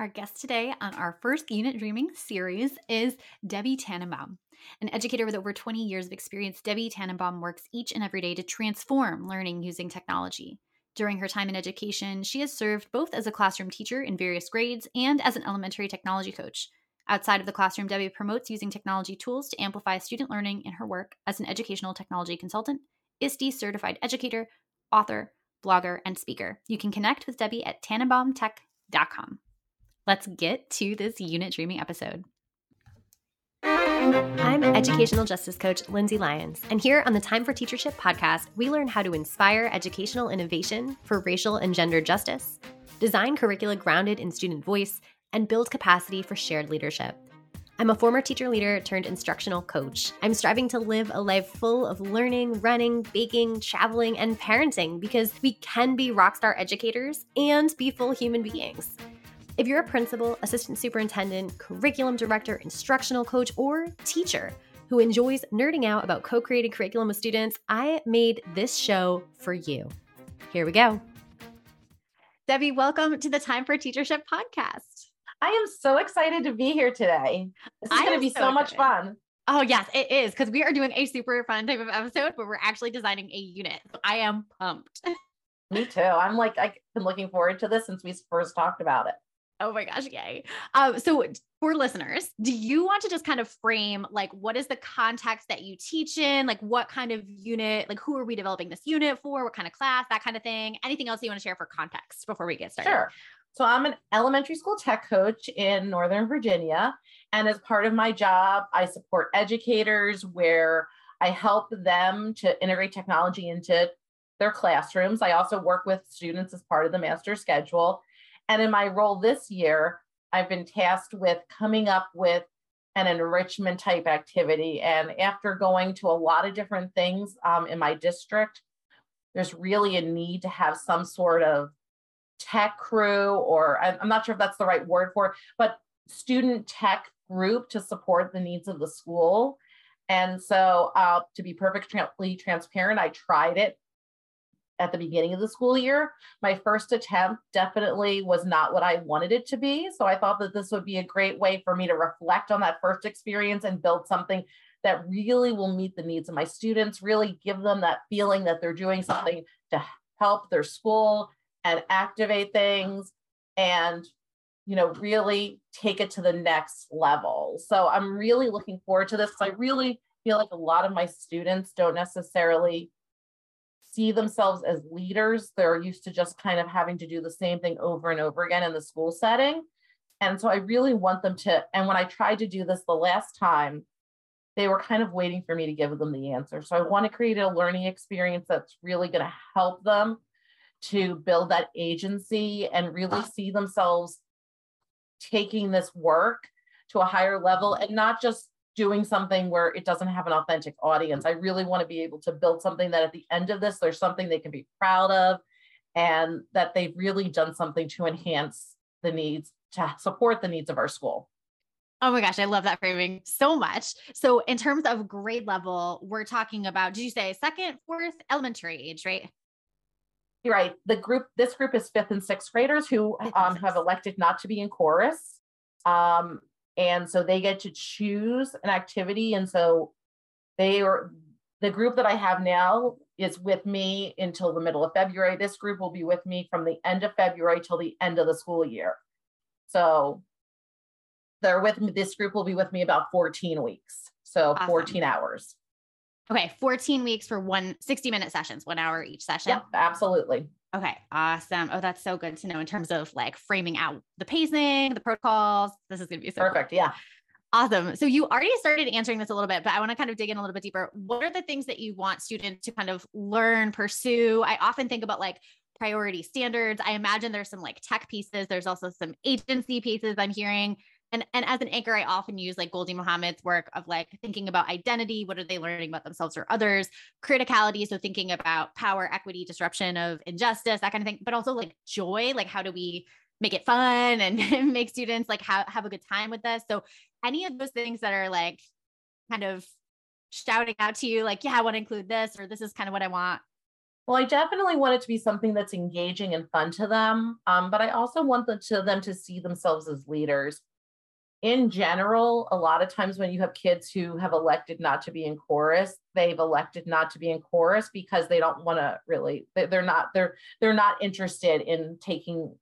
Our guest today on our first Unit Dreaming series is Debbie Tannenbaum. An educator with over 20 years of experience, Debbie Tannenbaum works each and every day to transform learning using technology. During her time in education, she has served both as a classroom teacher in various grades and as an elementary technology coach. Outside of the classroom, Debbie promotes using technology tools to amplify student learning in her work as an educational technology consultant, ISTE certified educator, author, blogger, and speaker. You can connect with Debbie at tannenbaumtech.com. Let's get to this unit dreaming episode. I'm educational justice coach Lindsay Lyons, and here on the Time for Teachership podcast, we learn how to inspire educational innovation for racial and gender justice, design curricula grounded in student voice, and build capacity for shared leadership. I'm a former teacher leader turned instructional coach. I'm striving to live a life full of learning, running, baking, traveling, and parenting because we can be rockstar educators and be full human beings. If you're a principal, assistant superintendent, curriculum director, instructional coach, or teacher who enjoys nerding out about co created curriculum with students, I made this show for you. Here we go. Debbie, welcome to the Time for Teachership podcast. I am so excited to be here today. This is going to be so, so much fun. Oh, yes, it is because we are doing a super fun type of episode, but we're actually designing a unit. So I am pumped. Me too. I'm like, I've been looking forward to this since we first talked about it. Oh my gosh, yay. Um, so for listeners, do you want to just kind of frame like what is the context that you teach in? Like what kind of unit, like who are we developing this unit for? What kind of class, that kind of thing? Anything else you want to share for context before we get started? Sure. So I'm an elementary school tech coach in Northern Virginia. And as part of my job, I support educators where I help them to integrate technology into their classrooms. I also work with students as part of the master schedule. And in my role this year, I've been tasked with coming up with an enrichment type activity. And after going to a lot of different things um, in my district, there's really a need to have some sort of tech crew, or I'm not sure if that's the right word for it, but student tech group to support the needs of the school. And so, uh, to be perfectly transparent, I tried it at the beginning of the school year. My first attempt definitely was not what I wanted it to be. So I thought that this would be a great way for me to reflect on that first experience and build something that really will meet the needs of my students, really give them that feeling that they're doing something to help their school and activate things and you know really take it to the next level. So I'm really looking forward to this. I really feel like a lot of my students don't necessarily see themselves as leaders. They're used to just kind of having to do the same thing over and over again in the school setting. And so I really want them to, and when I tried to do this the last time, they were kind of waiting for me to give them the answer. So I want to create a learning experience that's really going to help them to build that agency and really ah. see themselves taking this work to a higher level and not just doing something where it doesn't have an authentic audience. I really want to be able to build something that at the end of this, there's something they can be proud of and that they've really done something to enhance the needs, to support the needs of our school. Oh my gosh, I love that framing so much. So, in terms of grade level, we're talking about, did you say second, fourth, elementary age, right? You're right. The group, this group is fifth and sixth graders who um, have elected not to be in chorus. Um, and so they get to choose an activity. And so they are the group that I have now is with me until the middle of February. This group will be with me from the end of February till the end of the school year. So they're with me, this group will be with me about 14 weeks. So awesome. 14 hours. Okay, 14 weeks for one 60 minute sessions, one hour each session. Yep, absolutely. Okay, awesome. Oh, that's so good to know in terms of like framing out the pacing, the protocols. This is going to be so perfect. Cool. Yeah. Awesome. So you already started answering this a little bit, but I want to kind of dig in a little bit deeper. What are the things that you want students to kind of learn, pursue? I often think about like priority standards. I imagine there's some like tech pieces. There's also some agency pieces I'm hearing and and as an anchor i often use like Gholdy Muhammad's work of like thinking about identity what are they learning about themselves or others criticality so thinking about power equity disruption of injustice that kind of thing but also like joy like how do we make it fun and make students like have, have a good time with this so any of those things that are like kind of shouting out to you like yeah i want to include this or this is kind of what i want Well, I definitely want it to be something that's engaging and fun to them, um, but I also want them to them to see themselves as leaders. In general, a lot of times when you have kids who have elected not to be in chorus, they've elected not to be in chorus because they don't want to really. They're not. They're they're not interested in taking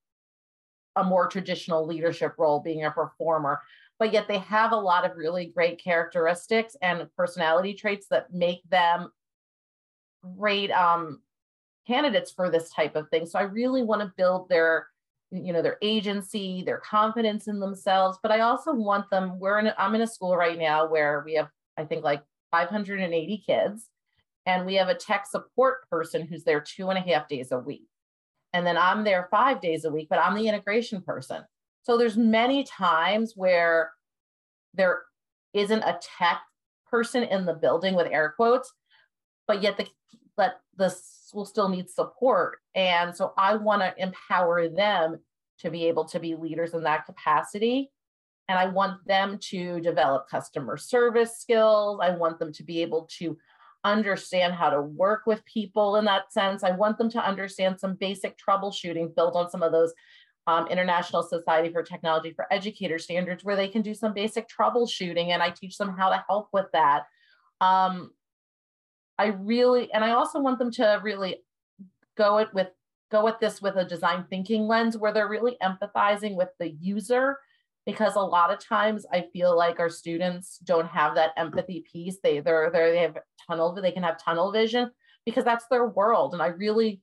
a more traditional leadership role, being a performer. But yet they have a lot of really great characteristics and personality traits that make them great um, candidates for this type of thing. So I really want to build their, you know, their agency, their confidence in themselves. But I also want them. We're in. i'm in a school right now where we have, I think, like 580 kids, and we have a tech support person who's there two and a half days a week, and then I'm there five days a week. But I'm the integration person. So there's many times where there isn't a tech person in the building with air quotes, but yet the but the will still need support. And so I want to empower them to be able to be leaders in that capacity. And I want them to develop customer service skills. I want them to be able to understand how to work with people in that sense. I want them to understand some basic troubleshooting built on some of those um, International Society for Technology for Educator standards where they can do some basic troubleshooting and I teach them how to help with that. Um, I really, and I also want them to really go it with go at this with a design thinking lens where they're really empathizing with the user because a lot of times I feel like our students don't have that empathy piece. They they're, they're they have tunnel they can have tunnel vision because that's their world, and I really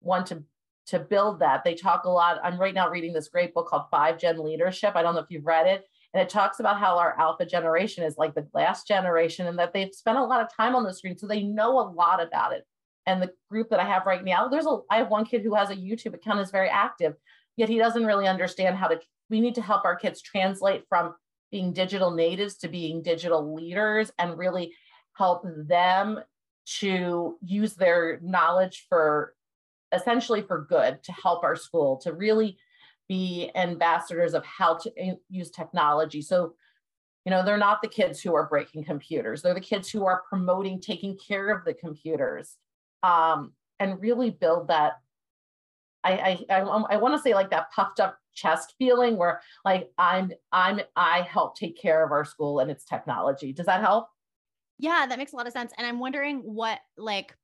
want to to build that. They talk a lot. I'm right now reading this great book called Five Gen Leadership. I don't know if you've read it. And it talks about how our alpha generation is like the last generation and that they've spent a lot of time on the screen. So they know a lot about it. And the group that I have right now, there's a, I have one kid who has a YouTube account, is very active, yet he doesn't really understand how to, we need to help our kids translate from being digital natives to being digital leaders and really help them to use their knowledge for essentially for good to help our school to really be ambassadors of how to use technology. So, you know, they're not the kids who are breaking computers. They're the kids who are promoting taking care of the computers um, and really build that. I I I, I want to say like that puffed up chest feeling where like I'm I'm I help take care of our school and its technology. Does that help? Yeah, that makes a lot of sense. And I'm wondering what like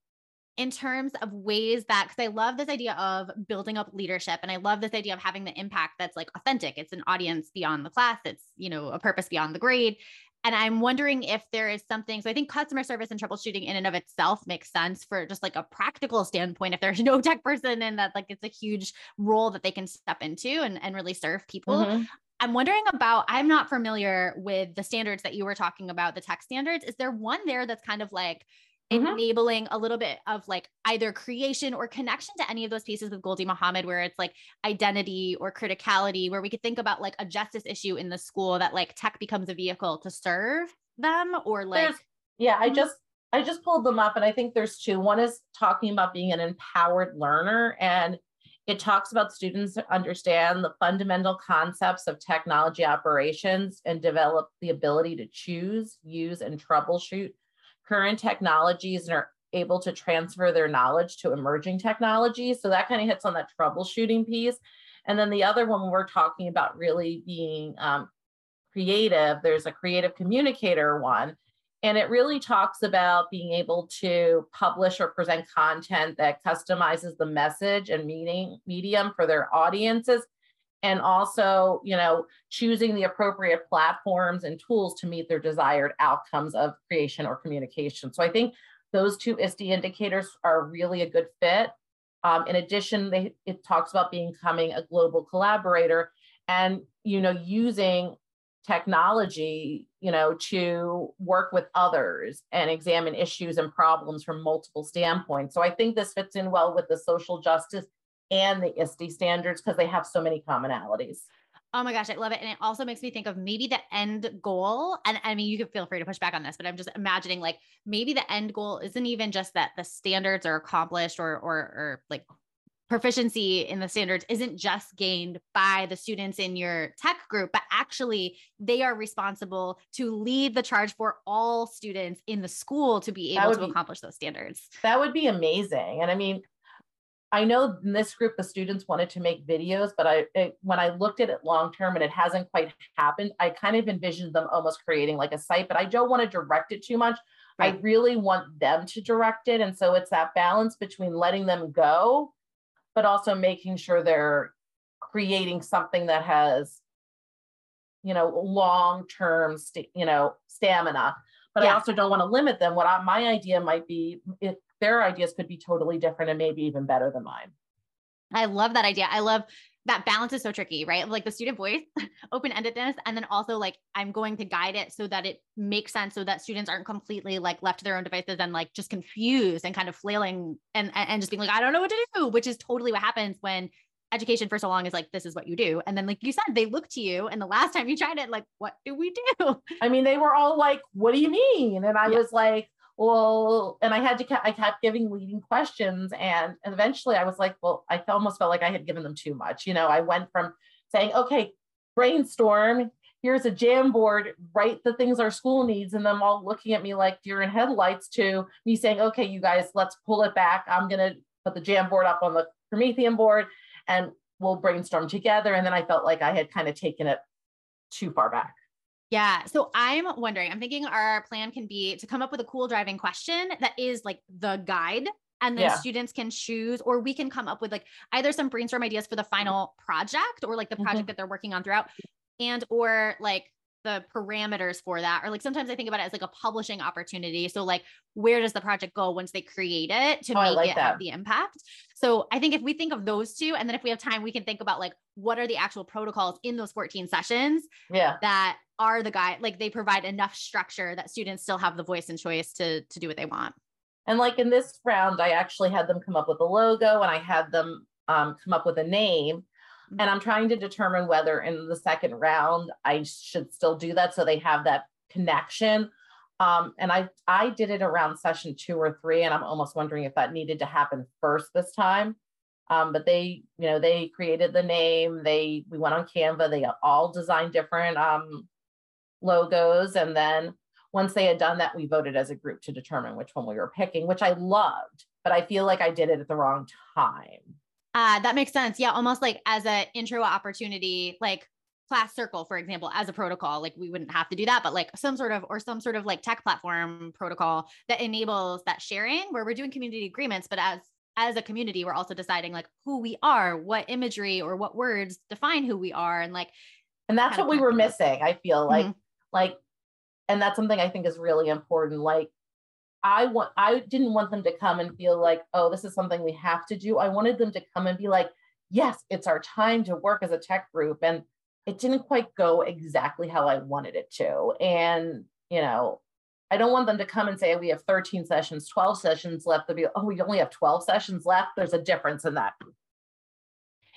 in terms of ways that because I love this idea of building up leadership and I love this idea of having the impact that's like authentic. It's an audience beyond the class, it's, you know, a purpose beyond the grade. And I'm wondering if there is something. So I think customer service and troubleshooting in and of itself makes sense for just like a practical standpoint. If there's no tech person and that like it's a huge role that they can step into and, and really serve people. Mm-hmm. I'm wondering about, I'm not familiar with the standards that you were talking about, the tech standards. Is there one there that's kind of like, mm-hmm. enabling a little bit of like either creation or connection to any of those pieces with Gholdy Muhammad, where it's like identity or criticality, where we could think about like a justice issue in the school that like tech becomes a vehicle to serve them or like. There's, yeah, I mm-hmm. just I just pulled them up and I think there's two. One is talking about being an empowered learner and it talks about students understand the fundamental concepts of technology operations and develop the ability to choose, use, and troubleshoot current technologies and are able to transfer their knowledge to emerging technologies. So that kind of hits on that troubleshooting piece. And then the other one, we're talking about really being um, creative, there's a creative communicator one. And it really talks about being able to publish or present content that customizes the message and meaning medium for their audiences and also you know choosing the appropriate platforms and tools to meet their desired outcomes of creation or communication. So i think those two ISTE indicators are really a good fit. Um, in addition they, it talks about becoming a global collaborator and you know using technology you know to work with others and examine issues and problems from multiple standpoints. So i think this fits in well with the social justice and the ISTE standards because they have so many commonalities. Oh my gosh, I love it. And it also makes me think of maybe the end goal. And I mean, you can feel free to push back on this, but I'm just imagining like maybe the end goal isn't even just that the standards are accomplished or or or like proficiency in the standards isn't just gained by the students in your tech group, but actually they are responsible to lead the charge for all students in the school to be able to be, accomplish those standards. That would be amazing. And I mean, I know in this group the students wanted to make videos, but I it, when I looked at it long term and it hasn't quite happened, I kind of envisioned them almost creating like a site, but I don't want to direct it too much. Right. I really want them to direct it. And so it's that balance between letting them go but also making sure they're creating something that has you know long-term st- you know stamina but yeah. i also don't want to limit them what I, my idea might be if their ideas could be totally different and maybe even better than mine i love that idea i love that balance is so tricky, right? Like the student voice, open endedness, and then also like I'm going to guide it so that it makes sense so that students aren't completely like left to their own devices and like just confused and kind of flailing and, and just being like, I don't know what to do, which is totally what happens when education for so long is like, this is what you do. And then, like you said, they look to you. And the last time you tried it, like, what do we do? I mean, they were all like, what do you mean? And I yeah. was like, well, and I had to, I kept giving leading questions. And eventually I was like, well, I almost felt like I had given them too much. You know, I went from saying, okay, brainstorm, here's a Jamboard, write the things our school needs. And them all looking at me like deer in headlights to me saying, okay, you guys, let's pull it back. I'm to put the Jamboard up on the Promethean board and we'll brainstorm together. And then I felt like I had kind of taken it too far back. Yeah. So I'm wondering, I'm thinking our plan can be to come up with a cool driving question that is like the guide. And then yeah. students can choose, or we can come up with like either some brainstorm ideas for the final project or like the project mm-hmm. that they're working on throughout, and or like the parameters for that or like sometimes i think about it as like a publishing opportunity. So like where does the project go once they create it to oh, make like it that. have the impact? So i think if we think of those two and then if we have time we can think about like what are the actual protocols in those 14 sessions yeah. that are the guide like they provide enough structure that students still have the voice and choice to to do what they want. And like in this round i actually had them come up with a logo and i had them um, come up with a name and I'm trying to determine whether in the second round I should still do that so they have that connection. Um, and I I did it around session two or three, and I'm almost wondering if that needed to happen first this time. Um, but they, you know, they created the name. They we went on Canva. They all designed different um, logos, and then once they had done that, we voted as a group to determine which one we were picking, which I loved. But I feel like I did it at the wrong time. Uh, that makes sense. Yeah, almost like as an intro opportunity, like class circle, for example, as a protocol. Like we wouldn't have to do that, but like some sort of or some sort of like tech platform protocol that enables that sharing where we're doing community agreements, but as as a community, we're also deciding like who we are, what imagery or what words define who we are, and like and that's what we were missing. I feel like mm-hmm. like and that's something I think is really important. Like I want I didn't want them to come and feel like, oh, this is something we have to do. I wanted them to come and be like, yes, it's our time to work as a tech group. And it didn't quite go exactly how I wanted it to. And, you know, I don't want them to come and say we have 13 sessions, 12 sessions left. They'll be, oh, we only have 12 sessions left. There's a difference in that.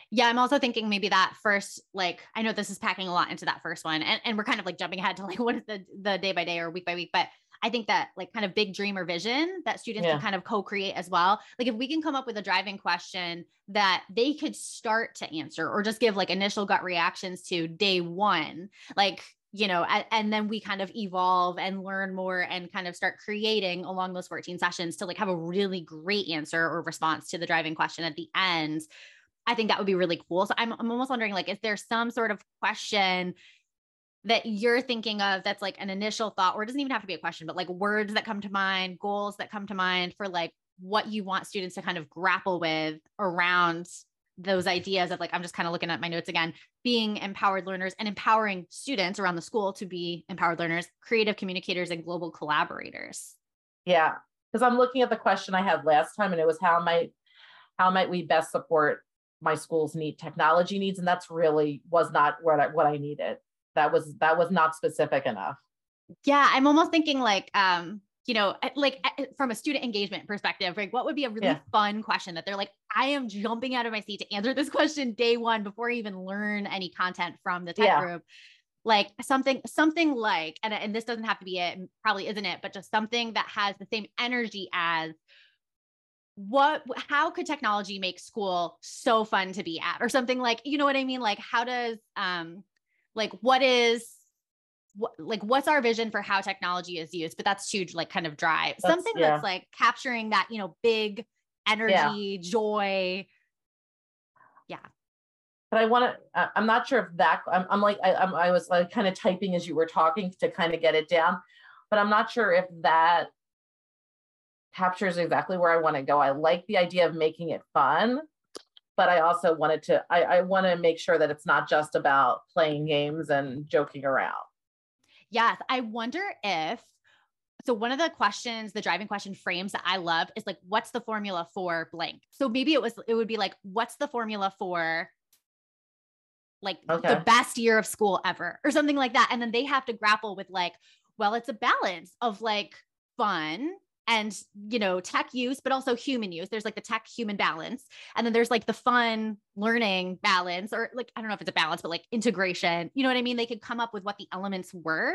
Yeah, I'm also thinking maybe that first, like I know this is packing a lot into that first one. And, and we're kind of like jumping ahead to like what is the the day by day or week by week. But I think that like kind of big dream or vision that students yeah. can kind of co-create as well. Like if we can come up with a driving question that they could start to answer or just give like initial gut reactions to day one, like you know, and, and then we kind of evolve and learn more and kind of start creating along those 14 sessions to like have a really great answer or response to the driving question at the end. I think that would be really cool. So I'm, I'm almost wondering like, is there some sort of question that you're thinking of that's like an initial thought, or it doesn't even have to be a question, but like words that come to mind, goals that come to mind for like what you want students to kind of grapple with around those ideas of like, I'm just kind of looking at my notes again, being empowered learners and empowering students around the school to be empowered learners, creative communicators, and global collaborators. Yeah. Because I'm looking at the question I had last time and it was how might how might we best support my school's need technology needs? And that's really was not what I what I needed that was that was not specific enough yeah i'm almost thinking like um you know like from a student engagement perspective like what would be a really yeah. fun question that they're like i am jumping out of my seat to answer this question day one before i even learn any content from the tech yeah. group like something something like and, and this doesn't have to be it probably isn't it but just something that has the same energy as what how could technology make school so fun to be at or something like you know what i mean like how does um like what is what like what's our vision for how technology is used but that's huge like kind of drive that's, something yeah. that's like capturing that you know big energy yeah. joy yeah but I want to, I'm not sure if that, I'm, I'm like, I, I'm, I was like kind of typing as you were talking to kind of get it down, but I'm not sure if that captures exactly where I want to go. I like the idea of making it fun, but I also wanted to, I, I want to make sure that it's not just about playing games and joking around. Yes. I wonder if, so one of the questions, the driving question frames that I love is like, what's the formula for blank? So maybe it was, it would be like, what's the formula for like okay. the best year of school ever or something like that. And then they have to grapple with like, well, it's a balance of like fun and you know tech use but also human use there's like the tech human balance and then there's like the fun learning balance or like i don't know if it's a balance but like integration you know what i mean they could come up with what the elements were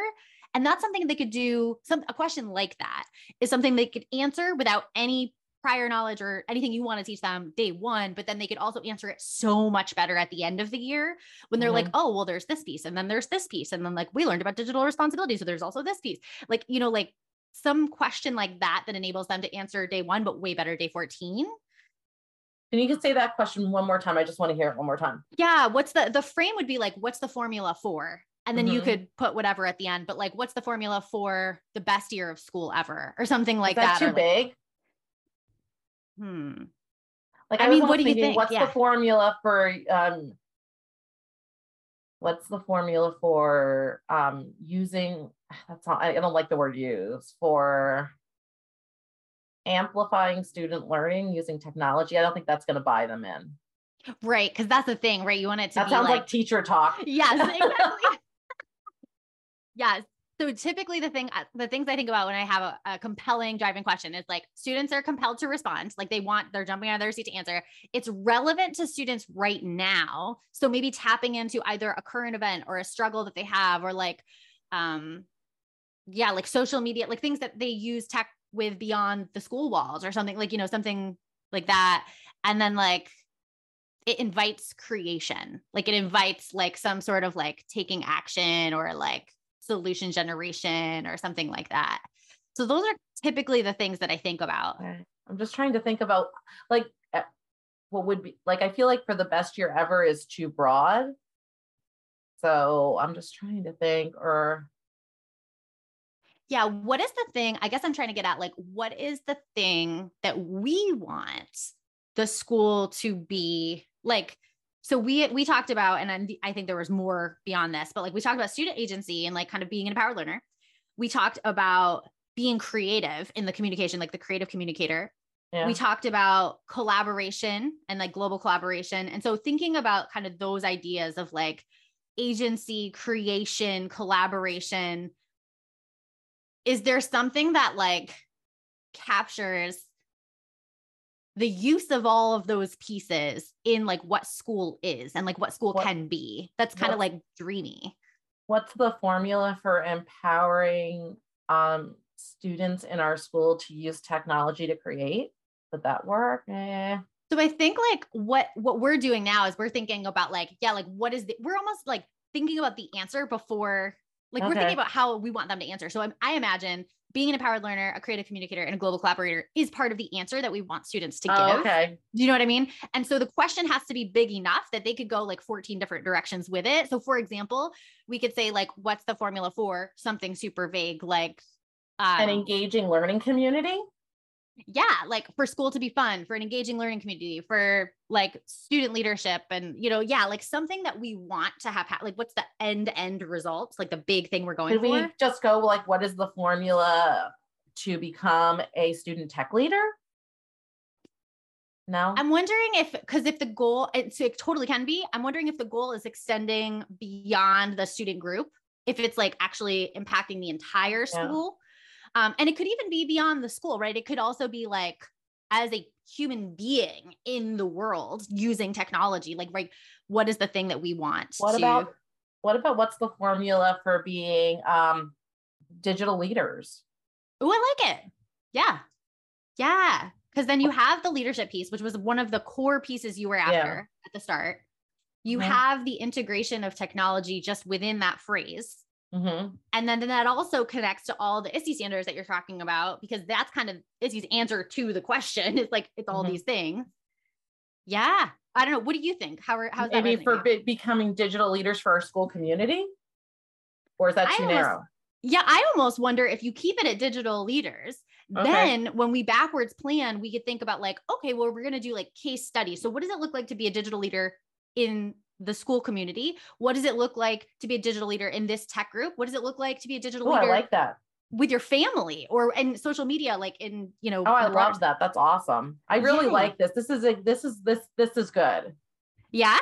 and that's something they could do some a question like that is something they could answer without any prior knowledge or anything you want to teach them day one, but then they could also answer it so much better at the end of the year when they're mm-hmm. like, oh, well, there's this piece, and then there's this piece, and then like we learned about digital responsibility, so there's also this piece. Like, you know, like some question like that that enables them to answer day one, but way better day 14. And you could say that question one more time. I just want to hear it one more time. Yeah. What's the the frame would be like, what's the formula for? And then mm-hmm. you could put whatever at the end, but like, what's the formula for the best year of school ever or something like that? that too big? hmm. Like, I, I mean, what do you think? What's yeah. the formula for, um, what's the formula for um, using, that's not, I don't like the word use, for amplifying student learning using technology. I don't think that's going to buy them in. Right. Cause that's the thing, right? You want it to that sounds like, like teacher talk. Yes, exactly. yes so typically the thing uh, the things i think about when i have a, a, compelling driving question is like students are compelled to respond like they want they're jumping out of their seat to answer it's relevant to students right now so maybe tapping into either a current event or a struggle that they have or like um yeah like social media like things that they use tech with beyond the school walls or something like you know something like that and then like it invites creation like it invites like some sort of like taking action or like solution generation or something like that. So those are typically the things that I think about. I'm just trying to think about like eh, what would be like I feel like for the best year ever is too broad. So I'm just trying to think or yeah, what is the thing? I guess I'm trying to get at like what is the thing that we want the school to be like so we we talked about and i think there was more beyond this but like we talked about student agency and like kind of being an empowered learner we talked about being creative in the communication like the creative communicator yeah. we talked about collaboration and like global collaboration and so thinking about kind of those ideas of like agency creation collaboration is there something that like captures the use of all of those pieces in like what school is and like what school what, can be. That's kind of like dreamy. What's the formula for empowering um, students in our school to use technology to create? Would that work? Eh. So I think like what what we're doing now is we're thinking about like yeah like what is the we're almost like thinking about the answer before like okay. we're thinking about how we want them to answer. So I, I imagine being an empowered learner, a creative communicator, and a global collaborator is part of the answer that we want students to oh, give. okay. Do you know what I mean? And so the question has to be big enough that they could go like 14 different directions with it. So for example, we could say like, what's the formula for something super vague, like um, an engaging learning community? Yeah like for school to be fun for an engaging learning community for like student leadership and you know yeah like something that we want to have ha- like what's the end end results like the big thing we're going Could for? we just go like what is the formula to become a student tech leader? No? I'm wondering if because if the goal it, so it totally can be i'm wondering if the goal is extending beyond the student group if it's like actually impacting the entire school um, and it could even be beyond the school, right? It could also be like as a human being in the world using technology, like, right, what is the thing that we want? What to... about what about what's the formula for being um digital leaders? Oh, I like it. Yeah. Yeah. Because then you have the leadership piece, which was one of the core pieces you were after Yeah. at the start. You Mhm. have the integration of technology just within that phrase. Mhm. And then, then that also connects to all the ISTE standards that you're talking about, because that's kind of ISTE's answer to the question. It's like, it's all Mhm. these things. Yeah. I don't know. What do you think? How are, how's that? Maybe for be- becoming digital leaders for our school community? Or is that I too almost- narrow? Yeah, I almost wonder if you keep it at digital leaders, Okay. then when we backwards plan, we could think about like, okay, well, we're going to do like case studies. So, what does it look like to be a digital leader in the school community? What does it look like to be a digital leader in this tech group? What does it look like to be a digital leader? Oh, I like that. with your family or in social media, like in, you know, Oh, I love that. That's awesome. I really Yeah. like this. This is a, this is this this is good. Yeah.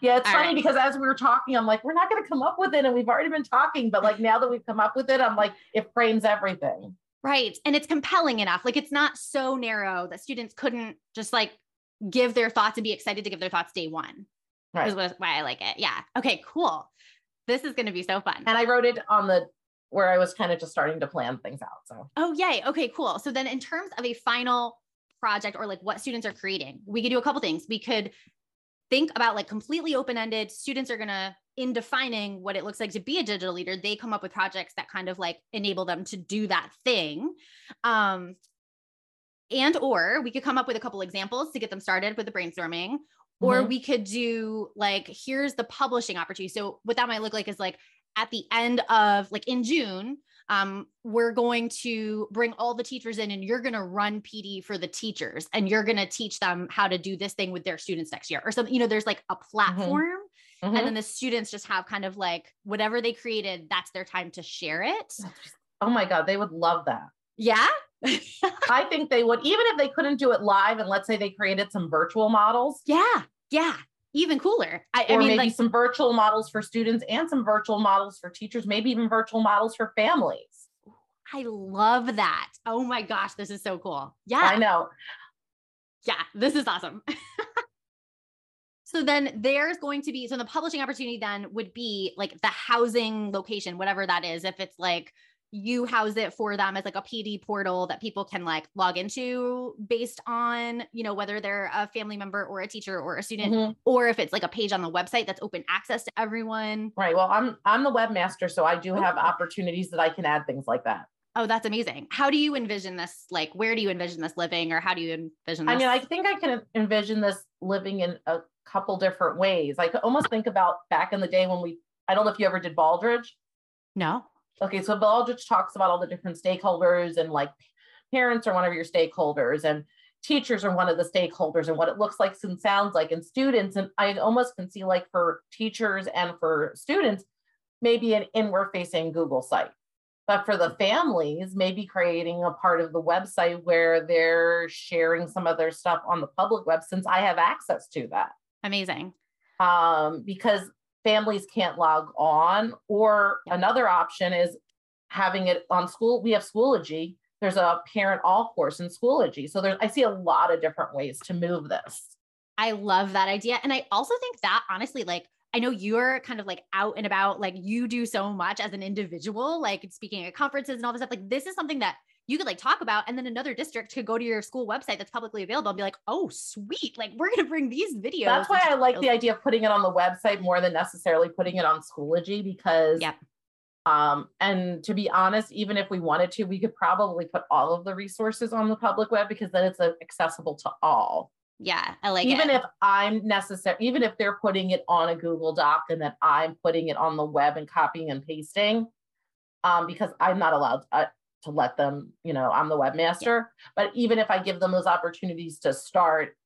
Yeah, it's All funny right. because as we were talking, I'm like, we're not going to come up with it, and we've already been talking. But like now that we've come up with it, I'm like, it frames everything. Right. And it's compelling enough. Like it's not so narrow that students couldn't just like give their thoughts and be excited to give their thoughts day one. Right. Is why I like it. Yeah. Okay, cool. This is going to be so fun. And I wrote it on the where I was kind of just starting to plan things out. So oh, yay. Okay, cool. So then in terms of a final project or like what students are creating, we could do a couple things. We could think about like completely open-ended students are going to in defining what it looks like to be a digital leader they come up with projects that kind of like enable them to do that thing um and or we could come up with a couple examples to get them started with the brainstorming or Mhm. we could do like here's the publishing opportunity so what that might look like is like at the end of like in june um, we're going to bring all the teachers in and you're going to run pd for the teachers and you're going to teach them how to do this thing with their students next year or something you know there's like a platform Mhm. and then the students just have kind of like whatever they created that's their time to share it oh my god, they would love that. Yeah I think they would, even if they couldn't do it live, and let's say they created some virtual models. yeah yeah even cooler i, I mean maybe like some virtual models for students and some virtual models for teachers, maybe even virtual models for families. i love that oh my gosh this is so cool yeah I know. yeah, this is awesome. so then there's going to be so the publishing opportunity then would be like the housing location, whatever that is. If it's like you house it for them as like a PD portal that people can like log into based on, you know, whether they're a family member or a teacher or a student, Mhm. or if it's like a page on the website that's open access to everyone. Right. Well, I'm I'm the webmaster, so I do have Oh. opportunities that I can add things like that. Oh, that's amazing. How do you envision this? Like, where do you envision this living or how do you envision this? I mean, I think I can envision this living in a couple different ways. I could almost think about back in the day when we I don't know if you ever did Baldrige. no. Okay, so Baldrige talks about all the different stakeholders and like parents are one of your stakeholders and teachers are one of the stakeholders and what it looks like and sounds like and students and I almost can see like for teachers and for students maybe an inward facing Google site. But for the families, maybe creating a part of the website where they're sharing some of their stuff on the public web since I have access to that Amazing. um, because families can't log on. Or another option is having it on school. We have Schoology. There's a parent all course in Schoology. So there's I see a lot of different ways to move this. I love that idea. And I also think that honestly, like, I know you're kind of like out and about, like, you do so much as an individual, like speaking at conferences and all this stuff. Like, this is something that you could like talk about. And then another district could go to your school website that's publicly available and be like, oh, sweet. Like, we're going to bring these videos. That's why I like the idea of putting it on the website more than necessarily putting it on Schoology because Yep. um and to be honest even if we wanted to we could probably put all of the resources on the public web because then it's uh, accessible to all Yeah. I like even it. if I'm necessary, even if they're putting it on a Google Doc and then I'm putting it on the web and copying and pasting, um, because I'm not allowed uh, to let them, you know, I'm the webmaster. But even if I give them those opportunities to start,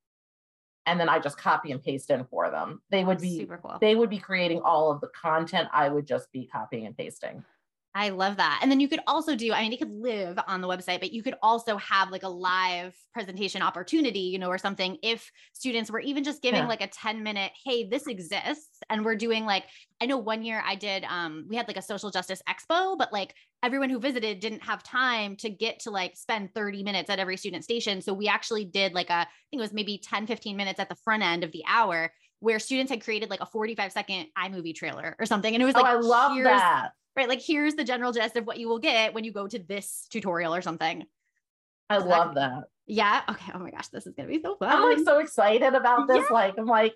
and then I just copy and paste in for them, they would be cool. they would be creating all of the content. I would just be copying and pasting. I love that. And then you could also do, I mean, it could live on the website, but you could also have like a live presentation opportunity, you know, or something if students were even just giving Yeah. like a 10 minute, hey, this exists. And we're doing like, I know one year I did, um, we had like a social justice expo, but like everyone who visited didn't have time to get to like spend 30 minutes at every student station. So we actually did like a, I think it was maybe 10, 15 minutes at the front end of the hour where students had created like a 45 second iMovie trailer or something. And it was oh, like, I love that. Right? Like here's the general gist of what you will get when you go to this tutorial or something. I so love could- that. Yeah. Okay. Oh my gosh, this is gonna be so fun. I'm like so excited about this. Yeah. Like, I'm like,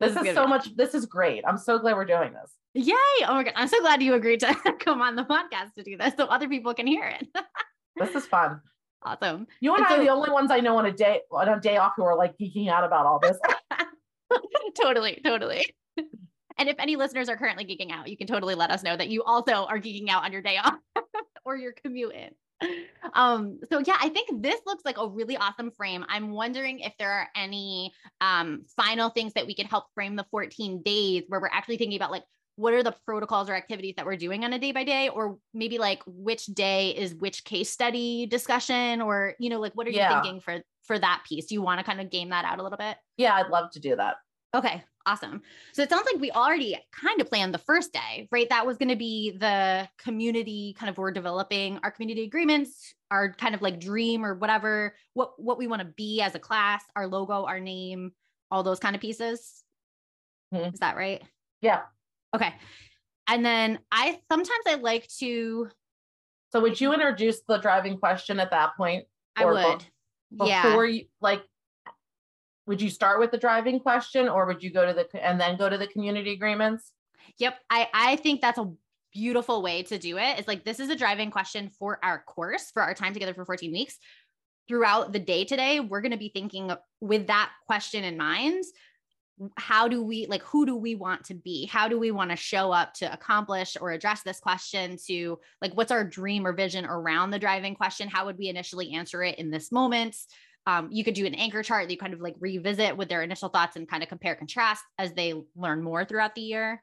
this, this is, is so much. This is great. I'm so glad we're doing this. Yay. Oh my God. I'm so glad you agreed to come on the podcast to do this so other people can hear it. this is fun. Awesome. You and, and I so, are the only ones I know on a day on a day off who are like geeking out about all this. totally, totally. And if any listeners are currently geeking out, you can totally let us know that you also are geeking out on your day off or your commute in. Um, so yeah, I think this looks like a really awesome frame. I'm wondering if there are any um, final things that we could help frame the 14 days where we're actually thinking about like what are the protocols or activities that we're doing on a day by day or maybe like which day is which case study discussion or you know like what are you yeah. thinking for for that piece do you want to kind of game that out a little bit yeah i'd love to do that okay awesome so it sounds like we already kind of planned the first day right that was going to be the community kind of we're developing our community agreements our kind of like dream or whatever what what we want to be as a class our logo our name all those kind of pieces mm-hmm. is that right yeah Okay. And then I sometimes I like to. So would you introduce the driving question at that point? I would. Be- yeah. Before you like, would you start with the driving question, or would you go to the and then go to the community agreements? Yep. I I think that's a beautiful way to do it. It's like this is a driving question for our course for our time together for 14 weeks. Throughout the day today, we're going to be thinking with that question in mind how do we like who do we want to be how do we want to show up to accomplish or address this question to like what's our dream or vision around the driving question how would we initially answer it in this moment um, you could do an anchor chart that you kind of like revisit with their initial thoughts and kind of compare contrast as they learn more throughout the year.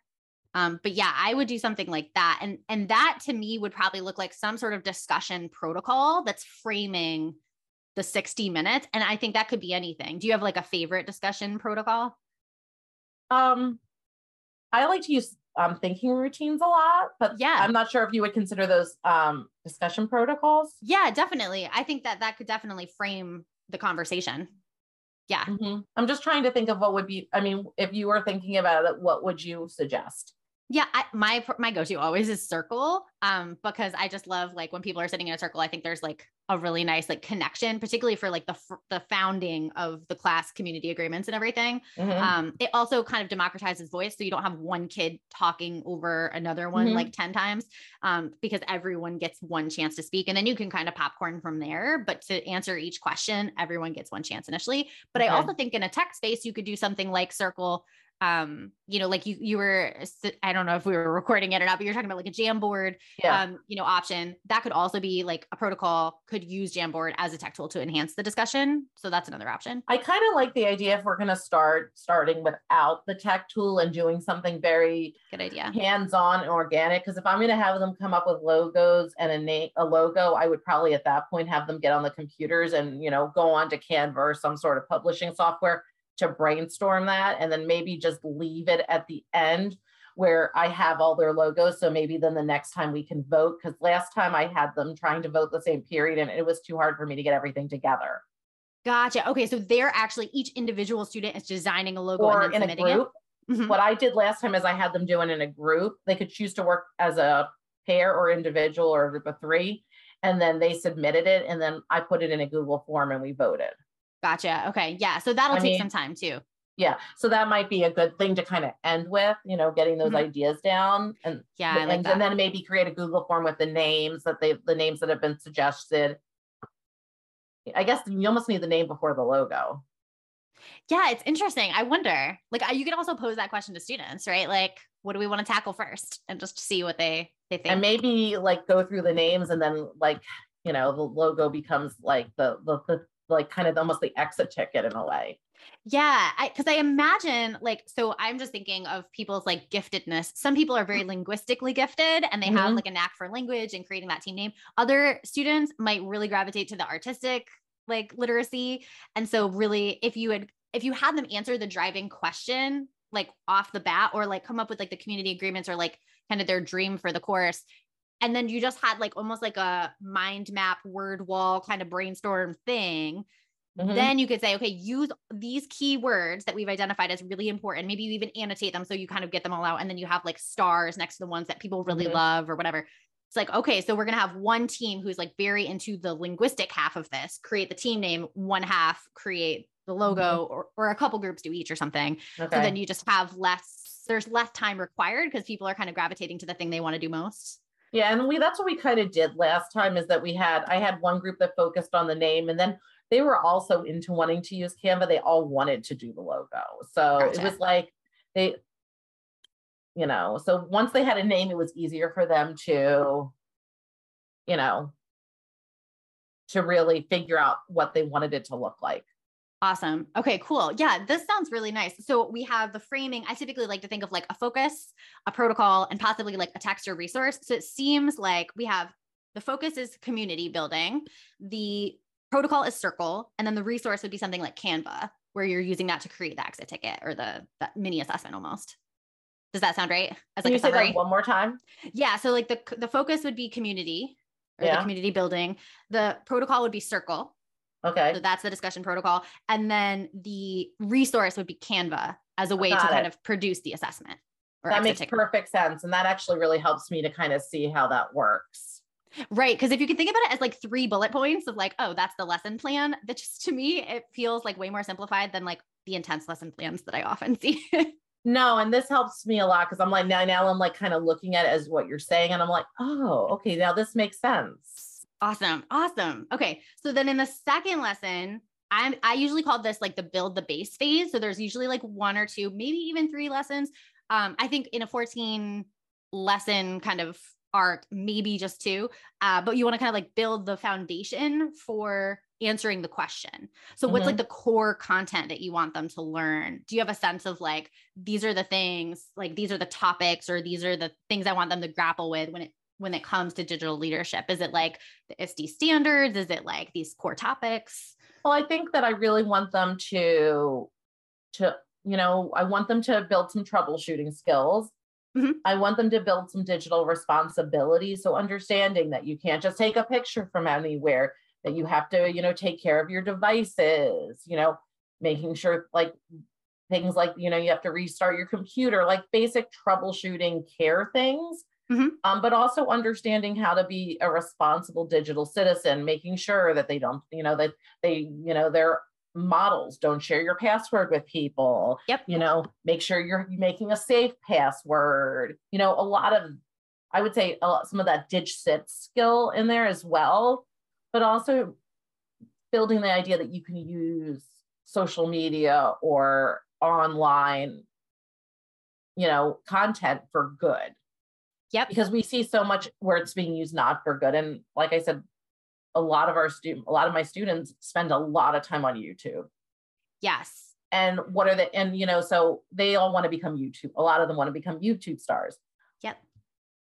Um, but yeah i would do something like that. And and that to me would probably look like some sort of discussion protocol that's framing the 60 minutes. And i think that could be anything. Do you have like a favorite discussion protocol? Um, I like to use um, thinking routines a lot, but yeah, I'm not sure if you would consider those um, discussion protocols. Yeah, definitely. I think that that could definitely frame the conversation. Yeah. Mm-hmm. I'm just trying to think of what would be, I mean, if you were thinking about it, what would you suggest? Yeah, I, my my go-to always is circle um because I just love like when people are sitting in a circle I think there's like a really nice like connection particularly for like the the founding of the class community agreements and everything. Mm-hmm. Um it also kind of democratizes voice so you don't have one kid talking over another one mm-hmm. like 10 times um because everyone gets one chance to speak and then you can kind of popcorn from there but to answer each question everyone gets one chance initially. But okay. I also think in a tech space you could do something like circle um you know like you you were i don't know if we were recording it or not but you're talking about like a jamboard yeah. um you know option. That could also be like a protocol could use jamboard as a tech tool to enhance the discussion. So that's another option. I kind of like the idea if we're going to start starting without the tech tool and doing something very good idea. hands-on and organic because if i'm going to have them come up with logos and a name a logo i would probably at that point have them get on the computers and you know go on to canva or some sort of publishing software to brainstorm that and then maybe just leave it at the end where I have all their logos. So maybe then the next time we can vote. Because last time I had them trying to vote the same period and it was too hard for me to get everything together. Gotcha. Okay. So they're actually each individual student is designing a logo or in a group. Mm-hmm. What I did last time is I had them doing in a group. They could choose to work as a pair or individual or a group of three. And then they submitted it. And then I put it in a Google form and we voted. Gotcha. Okay. Yeah. So that'll I take mean, some time too. Yeah. So that might be a good thing to kind of end with, you know, getting those mm-hmm. ideas down and yeah, and, like and then maybe create a Google form with the names that they the names that have been suggested. I guess you almost need the name before the logo. Yeah, it's interesting. I wonder, like, you could also pose that question to students, right? Like, what do we want to tackle first, and just see what they they think. And maybe like go through the names, and then like you know the logo becomes like the the, the like kind of almost the exit ticket in a way. Yeah, because I, I, imagine like so I'm just thinking of people's like giftedness. Some people are very mm. linguistically gifted and they mm-hmm. have like a knack for language and creating that team name. Other students might really gravitate to the artistic like literacy. And so really if you had if you had them answer the driving question like off the bat or like come up with like the community agreements or like kind of their dream for the course, and then you just had like almost like a mind map word wall kind of brainstorm thing mm-hmm. then you could say okay use these key words that we've identified as really important maybe you even annotate them so you kind of get them all out and then you have like stars next to the ones that people really mm-hmm. love or whatever it's like, okay, so we're going to have one team who's like very into the linguistic half of this, create the team name, one half create the logo, mm-hmm. or, or a couple groups do each or something. Okay. So then you just have less, there's less time required because people are kind of gravitating to the thing they want to do most. Yeah, and we that's what we kind of did last time is that we had I had one group that focused on the name and then they were also into wanting to use Canva. They all wanted to do the logo. So gotcha. it was like they you know so once they had a name it was easier for them to you know to really figure out what they wanted it to look like Awesome. Okay, cool. Yeah, this sounds really nice. So we have the framing. I typically like to think of like a focus, a protocol, and possibly like a text or resource. So it seems like we have the focus is community building, the protocol is circle, and then the resource would be something like Canva, where you're using that to create the exit ticket or the, mini assessment almost. Does that sound right? As like Can you say that one more time? Yeah. So like the the focus would be community or yeah. the community building. The protocol would be circle. Okay. So that's the discussion protocol. And then the resource would be Canva as a way Got to it. kind of produce the assessment. that makes ticket. perfect sense. And that actually really helps me to kind of see how that works. Right. Cause if you can think about it as like three bullet points of like, oh, that's the lesson plan, that just to me, it feels like way more simplified than like the intense lesson plans that I often see. No, and this helps me a lot because I'm like now now I'm like kind of looking at it as what you're saying, and I'm like, oh, okay, now this makes sense. Awesome, awesome. Okay, so then in the second lesson, I'm I usually call this like the build the base phase. So there's usually like one or two, maybe even three lessons. Um, I think in a 14 lesson kind of arc, maybe just two. Uh, but you want to kind of like build the foundation for answering the question. So, mm-hmm. what's like mm-hmm. the core content that you want them to learn? Do you have a sense of like, these are the things, like, these are the topics, or these are the things I want them to grapple with when it when it comes to digital leadership? Is it like the ISTE standards? Is it like these core topics? Well, I think that I really want them to to you know, I want them to build some troubleshooting skills. Mm-hmm. I want them to build some digital responsibility. So understanding that you can't just take a picture from anywhere that you have to, you know, take care of your devices, you know, making sure like things like, you know, you have to restart your computer, like basic troubleshooting care things. Mm-hmm. Um, but also understanding how to be a responsible digital citizen, making sure that they don't, you know, that they, you know, their models don't share your password with people. Yep. You know, make sure you're making a safe password. You know, a lot of, I would say, a lot, some of that DigCit skill in there as well but also building the idea that you can use social media or online you know content for good yep. because we see so much where it's being used not for good and like i said a lot of our student a lot of my students spend a lot of time on youtube. Yes. And what are the and you know so they all want to become youtube a lot of them want to become youtube stars. Yep.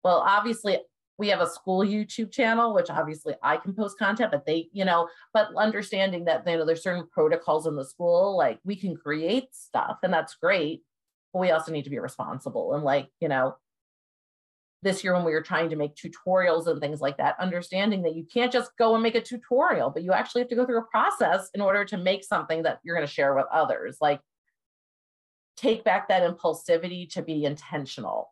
Well obviously we have a school YouTube channel, which obviously I can post content, but they, you know, but understanding that, you know, there's certain protocols in the school, like we can create stuff and that's great, but we also need to be responsible. And like, you know, this year when we were trying to make tutorials and things like that, understanding that you can't just go and make a tutorial, but you actually have to go through a process in order to make something that you're going to share with others. Like, take back that impulsivity to be intentional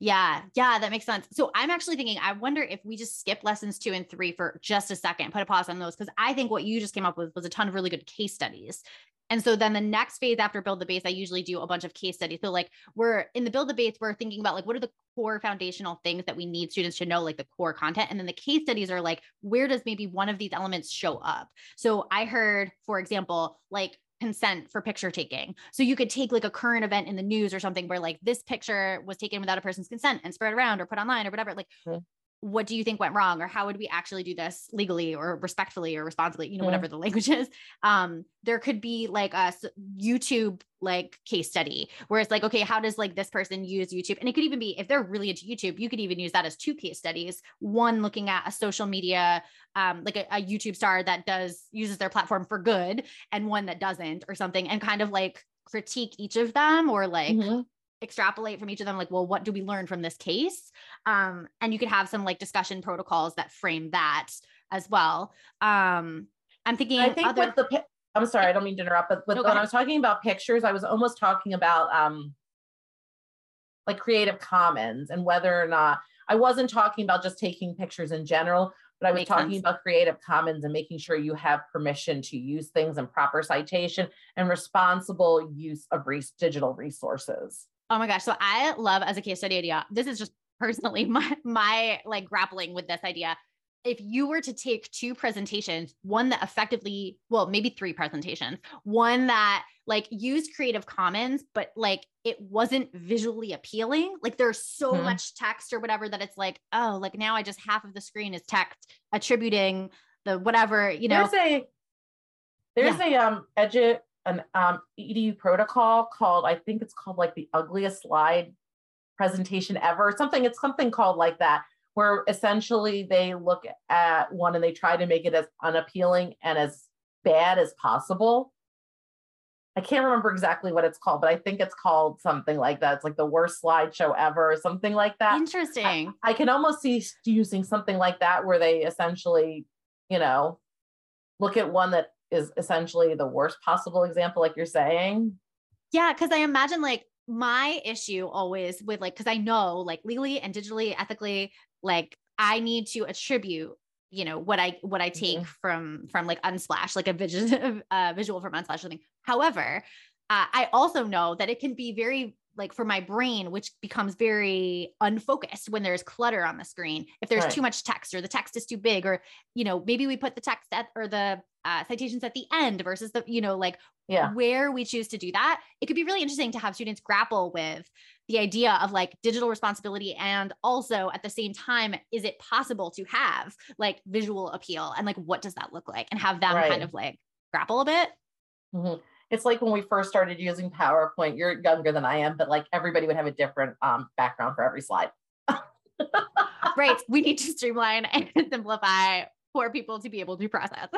yeah, yeah, that makes sense. So I'm actually thinking, I wonder if we just skip lessons two and three for just a second, put a pause on those, because I think what you just came up with was a ton of really good case studies. And so then the next phase after build the base, I usually do a bunch of case studies. So like we're in the build the base, we're thinking about like what are the core foundational things that we need students to know, like the core content. And then the case studies are like, where does maybe one of these elements show up? So I heard, for example, like consent for picture taking. So you could take like a current event in the news or something where like this picture was taken without a person's consent and spread around or put online or whatever. Like, mm-hmm. What do you think went wrong? Or how would we actually do this legally or respectfully or responsibly, you know, mm-hmm. whatever the language is. Um, there could be like a YouTube like case study where it's like, okay, how does like this person use YouTube? And it could even be if they're really into YouTube, you could even use that as two case studies. One looking at a social media um, like a, a YouTube star that does uses their platform for good and one that doesn't or something and kind of like critique each of them or like mm-hmm. extrapolate from each of them like well what do we learn from this case um, and you could have some like discussion protocols that frame that as well um, i'm thinking i think other- with the i'm sorry i don't mean to interrupt but with, no, when i was talking about pictures i was almost talking about um like creative commons and whether or not I wasn't talking about just taking pictures in general, but I was Makes talking sense. about Creative Commons and making sure you have permission to use things and proper citation and responsible use of res- digital resources. Oh my gosh. So I love as a case study idea. This is just personally my my like grappling with this idea. If you were to take two presentations, one that effectively, well, maybe three presentations, one that like used Creative Commons, but like it wasn't visually appealing. Like there's so Mhm. much text or whatever that it's like, oh, like now I just half of the screen is text attributing the whatever, you know. there's a there's a um edu an um edu protocol called I think it's called like the ugliest slide presentation ever something it's something called like that where essentially they look at one and they try to make it as unappealing and as bad as possible. I can't remember exactly what it's called, but I think it's called something like that. It's like the worst slideshow ever or something like that. Interesting. I can almost see using something like that where they essentially, you know, look at one that is essentially the worst possible example, like you're saying. Yeah, because I imagine like my issue always with like, because I know like legally and digitally, ethically, like I need to attribute, you know, what I what I take Mhm. from from like Unsplash, like a visual uh, visual from Unsplash or something. However, uh, I also know that it can be very like for my brain, which becomes very unfocused when there's clutter on the screen. If there's Right. too much text or the text is too big, or you know, maybe we put the text at or the uh, citations at the end versus the, you know, like Yeah. where we choose to do that, it could be really interesting to have students grapple with the idea of like digital responsibility and also at the same time, is it possible to have like visual appeal and like what does that look like and have them Right. kind of like grapple a bit? Mhm. It's like when we first started using PowerPoint, you're younger than I am, but like everybody would have a different um, background for every slide. right. We need to streamline and simplify for people to be able to process.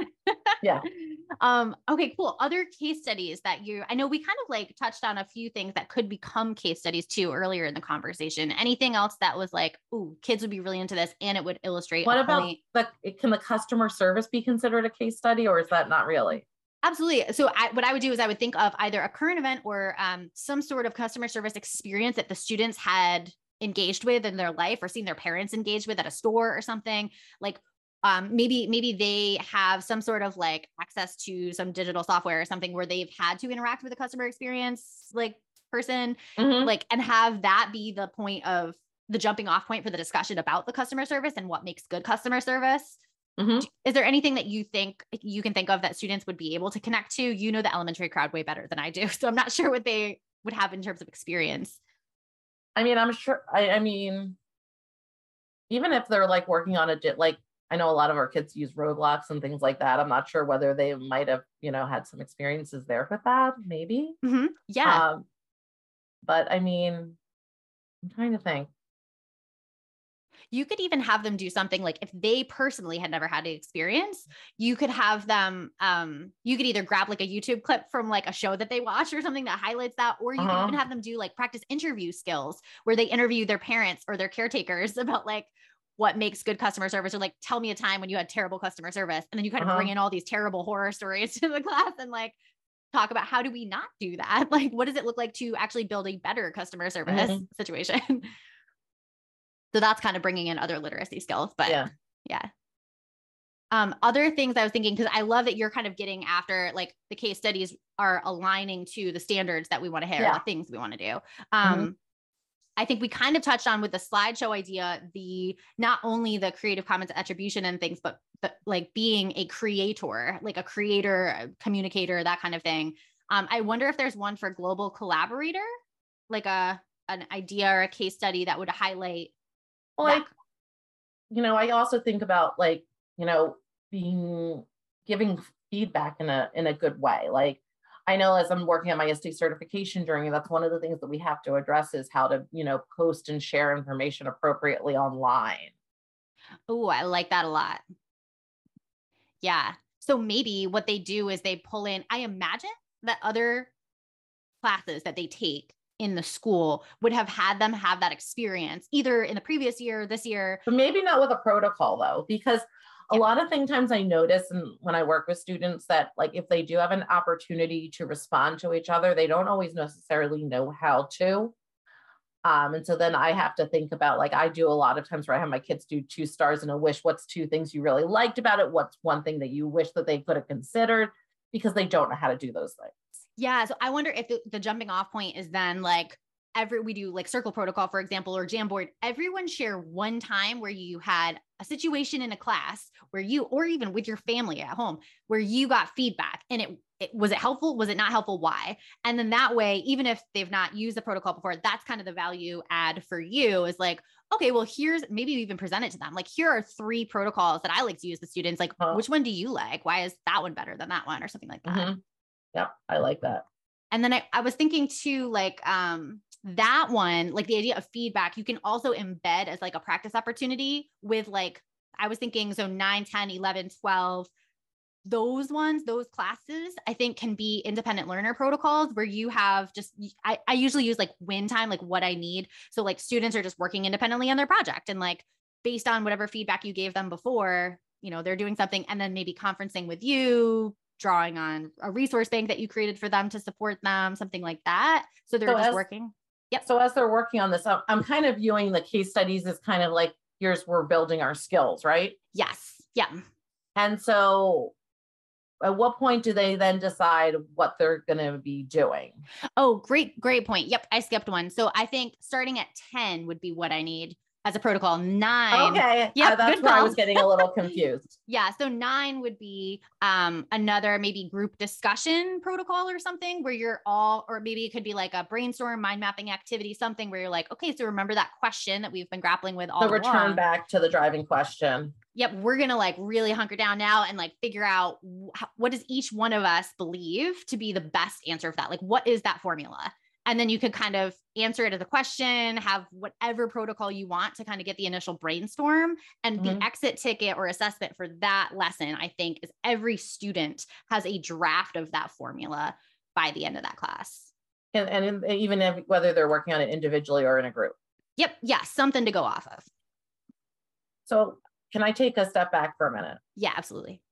Yeah. Um, okay, cool. Other case studies that you, I know we kind of like touched on a few things that could become case studies too earlier in the conversation. Anything else that was like, ooh, kids would be really into this and it would illustrate. What about the can the customer service be considered a case study or is that not really? Absolutely. So I, what I would do is I would think of either a current event or um, some sort of customer service experience that the students had engaged with in their life or seen their parents engage with at a store or something like um, maybe maybe they have some sort of like access to some digital software or something where they've had to interact with a customer experience like person Mhm. like and have that be the point of the jumping off point for the discussion about the customer service and what makes good customer service Mhm. is there anything that you think you can think of that students would be able to connect to? You know the elementary crowd way better than I do. So I'm not sure what they would have in terms of experience. I mean, I'm sure. I, I mean, even if they're like working on a like, I know a lot of our kids use Roblox and things like that. I'm not sure whether they might have, you know, had some experiences there with that. Maybe. Yeah. Um, but I mean, I'm trying to think. You could even have them do something like if they personally had never had an experience, you could have them um you could either grab like a YouTube clip from like a show that they watch or something that highlights that or you could Uh-huh. even have them do like practice interview skills where they interview their parents or their caretakers about like what makes good customer service or like tell me a time when you had terrible customer service and then you kind of Uh-huh. bring in all these terrible horror stories to the class and like talk about how do we not do that like what does it look like to actually build a better customer service Mhm. situation so that's kind of bringing in other literacy skills but Yeah. yeah um other things i was thinking because i love that you're kind of getting after like the case studies are aligning to the standards that we want to hit or the things we want to do um I think we kind of touched on with the slideshow idea, the not only the Creative Commons attribution and things, but but like being a creator, like a creator, a communicator, that kind of thing. Um, I wonder if there's one for global collaborator, like a an idea or a case study that would highlight Like, you know, I also think about like, you know, being giving feedback in a in a good way. Like I know as I'm working on my ISTE certification journey, that's one of the things that we have to address is how to, you know, post and share information appropriately online. Oh, I like that a lot. Yeah. So maybe what they do is they pull in, I imagine that other classes that they take in the school would have had them have that experience either in the previous year, this year. But maybe not with a protocol though, because a lot of thing times I notice and when I work with students that like if they do have an opportunity to respond to each other, they don't always necessarily know how to. Um, and so then I have to think about like I do a lot of times where I have my kids do two stars and a wish. What's two things you really liked about it? What's one thing that you wish that they could have considered because they don't know how to do those things. Yeah. So I wonder if the, the jumping off point is then like every we do like circle protocol for example or jamboard everyone share one time where you had a situation in a class where you or even with your family at home where you got feedback and it, it was it helpful was it not helpful why and then that way even if they've not used the protocol before that's kind of the value add for you is like okay well here's maybe even present it to them like here are three protocols that i like to use the students like uh-huh. which one do you like why is that one better than that one or something like that mm-hmm. Yeah i like that and then I, I was thinking too like um that one, like the idea of feedback, you can also embed as like a practice opportunity with like, I was thinking, so 9, 10, 11, 12, those ones, those classes, I think can be independent learner protocols where you have just, I, I usually use like win time, like what I need. So like students are just working independently on their project and like based on whatever feedback you gave them before, you know, they're doing something and then maybe conferencing with you, drawing on a resource bank that you created for them to support them, something like that. So they're so just as, working. Yep. So as they're working on this, I'm kind of viewing the case studies as kind of like here's we're building our skills, right? Yes. Yeah. And so at what point do they then decide what they're going to be doing? Oh, great, great point. Yep, I skipped one. So I think starting at 10 would be what I need as a protocol. Nine. Okay. Yeah, uh, that's where. I was getting a little confused. yeah. So nine would be um, another maybe group discussion protocol or something where you're all, or maybe it could be like a brainstorm mind mapping activity, something where you're like, okay, so remember that question that we've been grappling with all. So return along. back to the driving question. Yep, we're gonna like really hunker down now and like figure out what does each one of us believe to be the best answer for that. Like, what is that formula? And then you could kind of answer it as a question, have whatever protocol you want to kind of get the initial brainstorm. And mm-hmm. the exit ticket or assessment for that lesson, I think, is every student has a draft of that formula by the end of that class. And, and even if, whether they're working on it individually or in a group. Yep. Yeah. Something to go off of. So, can I take a step back for a minute? Yeah, absolutely.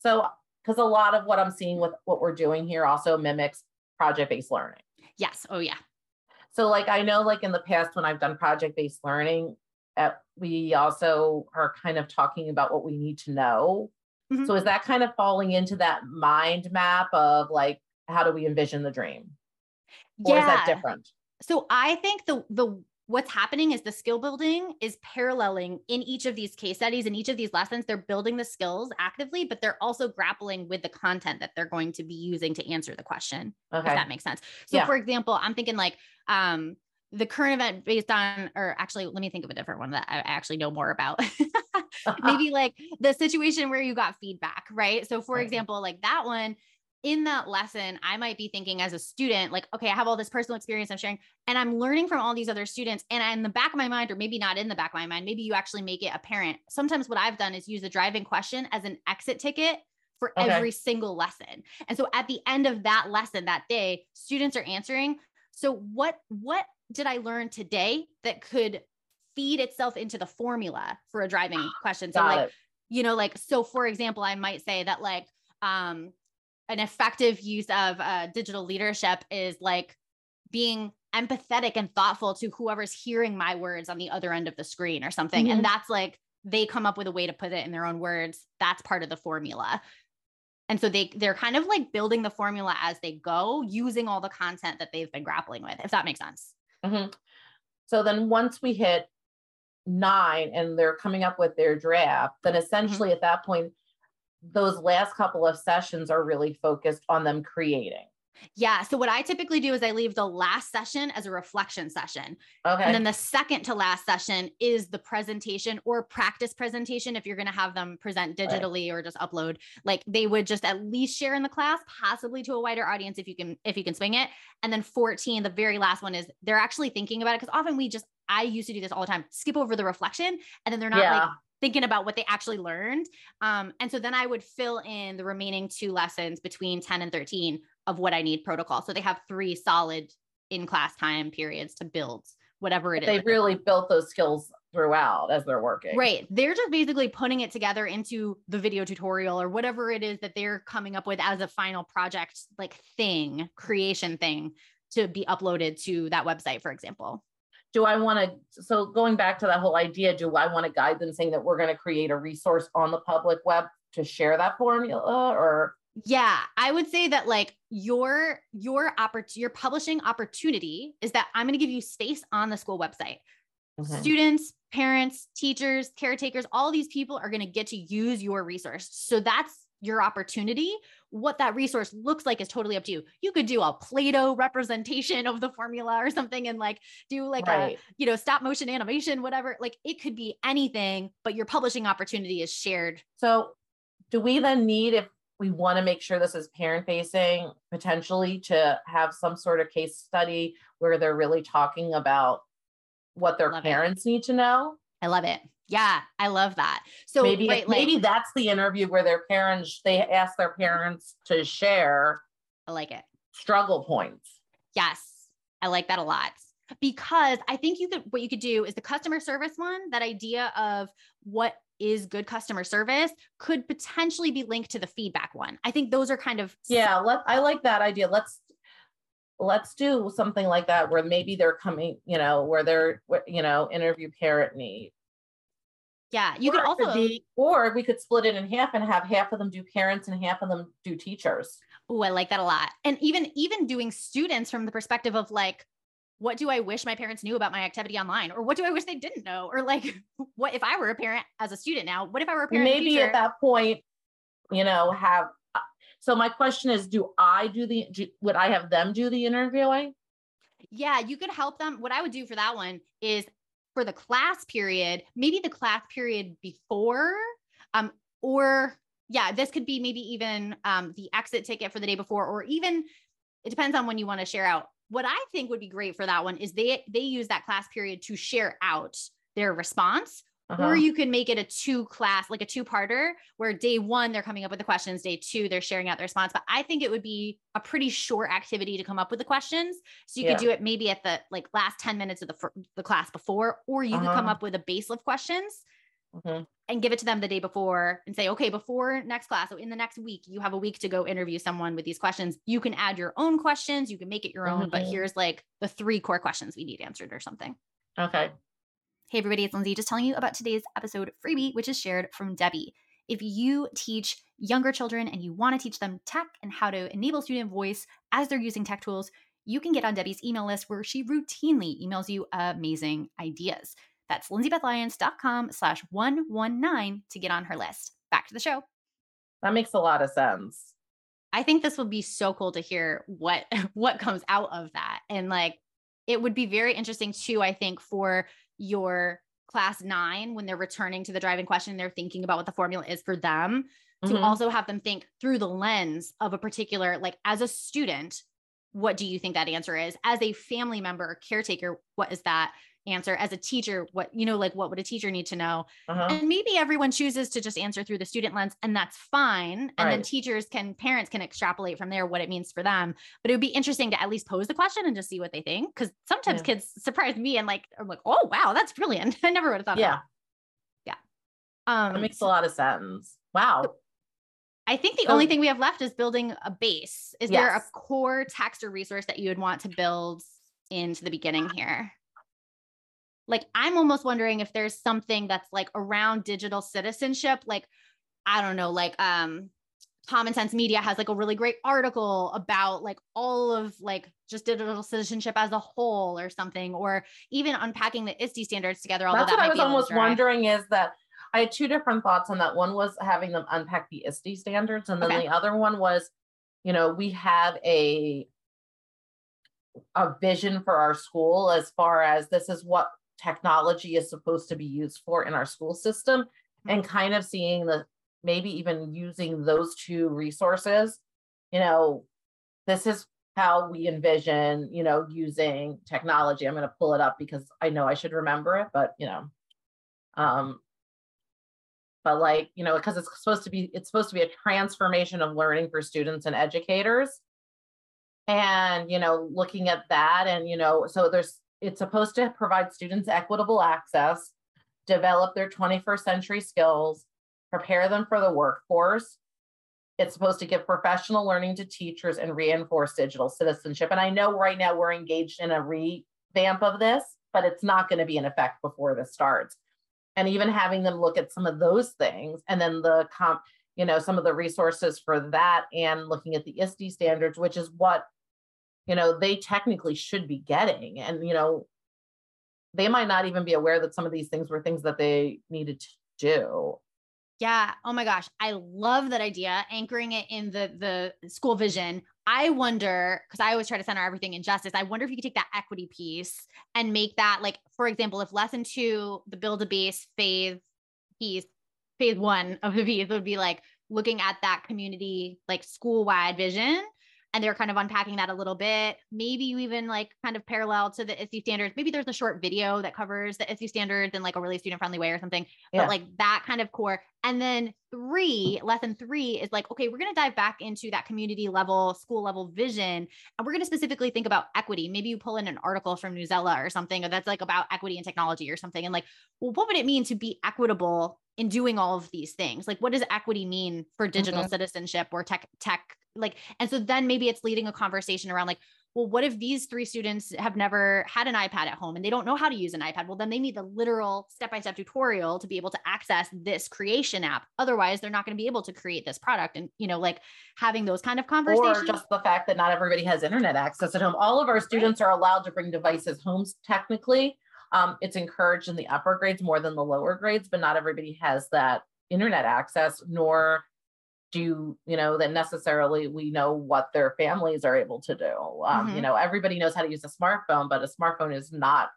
So, because a lot of what I'm seeing with what we're doing here also mimics project based learning. Yes. Oh, yeah. So, like, I know, like, in the past, when I've done project based learning, uh, we also are kind of talking about what we need to know. Mm-hmm. So, is that kind of falling into that mind map of like, how do we envision the dream? Or yeah. is that different? So, I think the, the, what's happening is the skill building is paralleling in each of these case studies in each of these lessons they're building the skills actively but they're also grappling with the content that they're going to be using to answer the question okay. if that makes sense so yeah. for example i'm thinking like um the current event based on or actually let me think of a different one that i actually know more about maybe like the situation where you got feedback right so for okay. example like that one in that lesson, I might be thinking as a student, like, okay, I have all this personal experience I'm sharing, and I'm learning from all these other students. And in the back of my mind, or maybe not in the back of my mind, maybe you actually make it apparent. Sometimes what I've done is use a driving question as an exit ticket for okay. every single lesson. And so at the end of that lesson that day, students are answering. So what what did I learn today that could feed itself into the formula for a driving question? So Got like, it. you know, like so for example, I might say that like um an effective use of uh, digital leadership is like being empathetic and thoughtful to whoever's hearing my words on the other end of the screen or something. Mm-hmm. And that's like they come up with a way to put it in their own words. That's part of the formula. And so they they're kind of like building the formula as they go, using all the content that they've been grappling with, if that makes sense. Mm-hmm. So then once we hit nine and they're coming up with their draft, then mm-hmm. essentially mm-hmm. at that point, those last couple of sessions are really focused on them creating. Yeah. So what I typically do is I leave the last session as a reflection session. Okay. And then the second to last session is the presentation or practice presentation if you're going to have them present digitally right. or just upload. Like they would just at least share in the class, possibly to a wider audience if you can if you can swing it. And then 14, the very last one is they're actually thinking about it because often we just I used to do this all the time, skip over the reflection and then they're not yeah. like thinking about what they actually learned. Um, and so then I would fill in the remaining two lessons between 10 and 13 of what I need protocol. So they have three solid in class time periods to build whatever it is. They really built those skills throughout as they're working. Right. They're just basically putting it together into the video tutorial or whatever it is that they're coming up with as a final project, like thing, creation thing to be uploaded to that website, for example. Do I want to? So going back to that whole idea, do I want to guide them saying that we're going to create a resource on the public web to share that formula or? Yeah, I would say that like your your oppor- your publishing opportunity is that I'm going to give you space on the school website. Okay. Students, parents, teachers, caretakers, all these people are going to get to use your resource. So that's your opportunity. What that resource looks like is totally up to you. You could do a Play-Doh representation of the formula or something and like do like right. a, you know, stop motion animation, whatever. Like it could be anything, but your publishing opportunity is shared. So do we then need if we want to make sure this is parent facing potentially to have some sort of case study where they're really talking about what their parents it. need to know? I love it. Yeah, I love that. So maybe right, maybe like, that's the interview where their parents they ask their parents to share. I like it. Struggle points. Yes, I like that a lot because I think you could what you could do is the customer service one. That idea of what is good customer service could potentially be linked to the feedback one. I think those are kind of yeah. Let I like that idea. Let's let's do something like that where maybe they're coming, you know, where they're you know interview parent need yeah, you or could also, be, or we could split it in half and have half of them do parents and half of them do teachers. Oh, I like that a lot. And even even doing students from the perspective of like, what do I wish my parents knew about my activity online, or what do I wish they didn't know, or like, what if I were a parent as a student now? What if I were a parent? Maybe at that point, you know, have. Uh, so my question is, do I do the? Do, would I have them do the interviewing? Yeah, you could help them. What I would do for that one is for the class period, maybe the class period before, um, or yeah, this could be maybe even um, the exit ticket for the day before, or even it depends on when you want to share out. What I think would be great for that one is they they use that class period to share out their response uh-huh. Or you can make it a two class, like a two parter, where day one, they're coming up with the questions, day two, they're sharing out the response. But I think it would be a pretty short activity to come up with the questions. So you yeah. could do it maybe at the like last 10 minutes of the, the class before, or you uh-huh. could come uh-huh. up with a base of questions. Mm-hmm. And give it to them the day before and say, okay, before next class, so in the next week, you have a week to go interview someone with these questions. You can add your own questions, you can make it your own, mm-hmm. but here's like the three core questions we need answered or something. Okay. Hey, everybody, it's Lindsay just telling you about today's episode freebie, which is shared from Debbie. If you teach younger children and you want to teach them tech and how to enable student voice as they're using tech tools, you can get on Debbie's email list where she routinely emails you amazing ideas. That's lindsaybethlyons.com slash 119 to get on her list. Back to the show. That makes a lot of sense. I think this would be so cool to hear what what comes out of that. And like it would be very interesting too, I think, for your class nine when they're returning to the driving question they're thinking about what the formula is for them mm-hmm. to also have them think through the lens of a particular like as a student what do you think that answer is as a family member or caretaker what is that answer as a teacher what you know like what would a teacher need to know uh-huh. and maybe everyone chooses to just answer through the student lens and that's fine and right. then teachers can parents can extrapolate from there what it means for them but it would be interesting to at least pose the question and just see what they think because sometimes yeah. kids surprise me and like i'm like oh wow that's brilliant i never would have thought yeah yeah um that makes a lot of sense wow I think the so, only thing we have left is building a base. Is yes. there a core text or resource that you would want to build into the beginning here? Like i'm almost wondering if there's something that's like around digital citizenship like i don't know like um common sense media has like a really great article about like all of like just digital citizenship as a whole or something or even unpacking the ISTE standards together although that's that what i was almost wondering is that i had two different thoughts on that one was having them unpack the ISTE standards and then okay. the other one was you know we have a a vision for our school as far as this is what technology is supposed to be used for in our school system and mm-hmm. kind of seeing the maybe even using those two resources you know this is how we envision you know using technology i'm going to pull it up because i know i should remember it but you know um but like you know because it's supposed to be it's supposed to be a transformation of learning for students and educators and you know looking at that and you know so there's it's supposed to provide students equitable access, develop their 21st century skills, prepare them for the workforce. It's supposed to give professional learning to teachers and reinforce digital citizenship. And I know right now we're engaged in a revamp of this. but it's not going to be in effect before this starts. And even having them look at some of those things and then the comp, you know, some of the resources for that and looking at the ISTE standards, which is what, you know, they technically should be getting. And, you know, they might not even be aware that some of these things were things that they needed to do. Yeah. Oh my gosh. I love that idea. Anchoring it in the the school vision. I wonder, because I always try to center everything in justice. I wonder if you could take that equity piece and make that like, for example, if lesson two, the build a base phase piece, phase one of the piece would be like looking at that community, like school wide vision and they're kind of unpacking that a little bit. Maybe you even like kind of parallel to the ISTE standards. Maybe there's a short video that covers the ISTE standards in like a really student friendly way or something. Yeah. But like that kind of core. And then three, lesson three is like, okay, we're going to dive back into that community level, school level vision. And we're going to specifically think about equity. Maybe you pull in an article from Newsela or something that's like about equity and technology or something. And like, well, what would it mean to be equitable in doing all of these things? Like, what does equity mean for digital mm-hmm. citizenship or tech, tech like and so then maybe it's leading a conversation around like well what if these three students have never had an ipad at home and they don't know how to use an ipad? Well then they need the literal step-by-step tutorial to be able to access this creation app. Otherwise they're not going to be able to create this product. And you know like having those kind of conversations or just the fact that not everybody has internet access at home. All of our students right. are allowed to bring devices home technically. Um, it's encouraged in the upper grades more than the lower grades but not everybody has that internet access nor do you know that necessarily we know what their families are able to do. Um, mm-hmm. you know everybody knows how to use a smartphone but a smartphone is not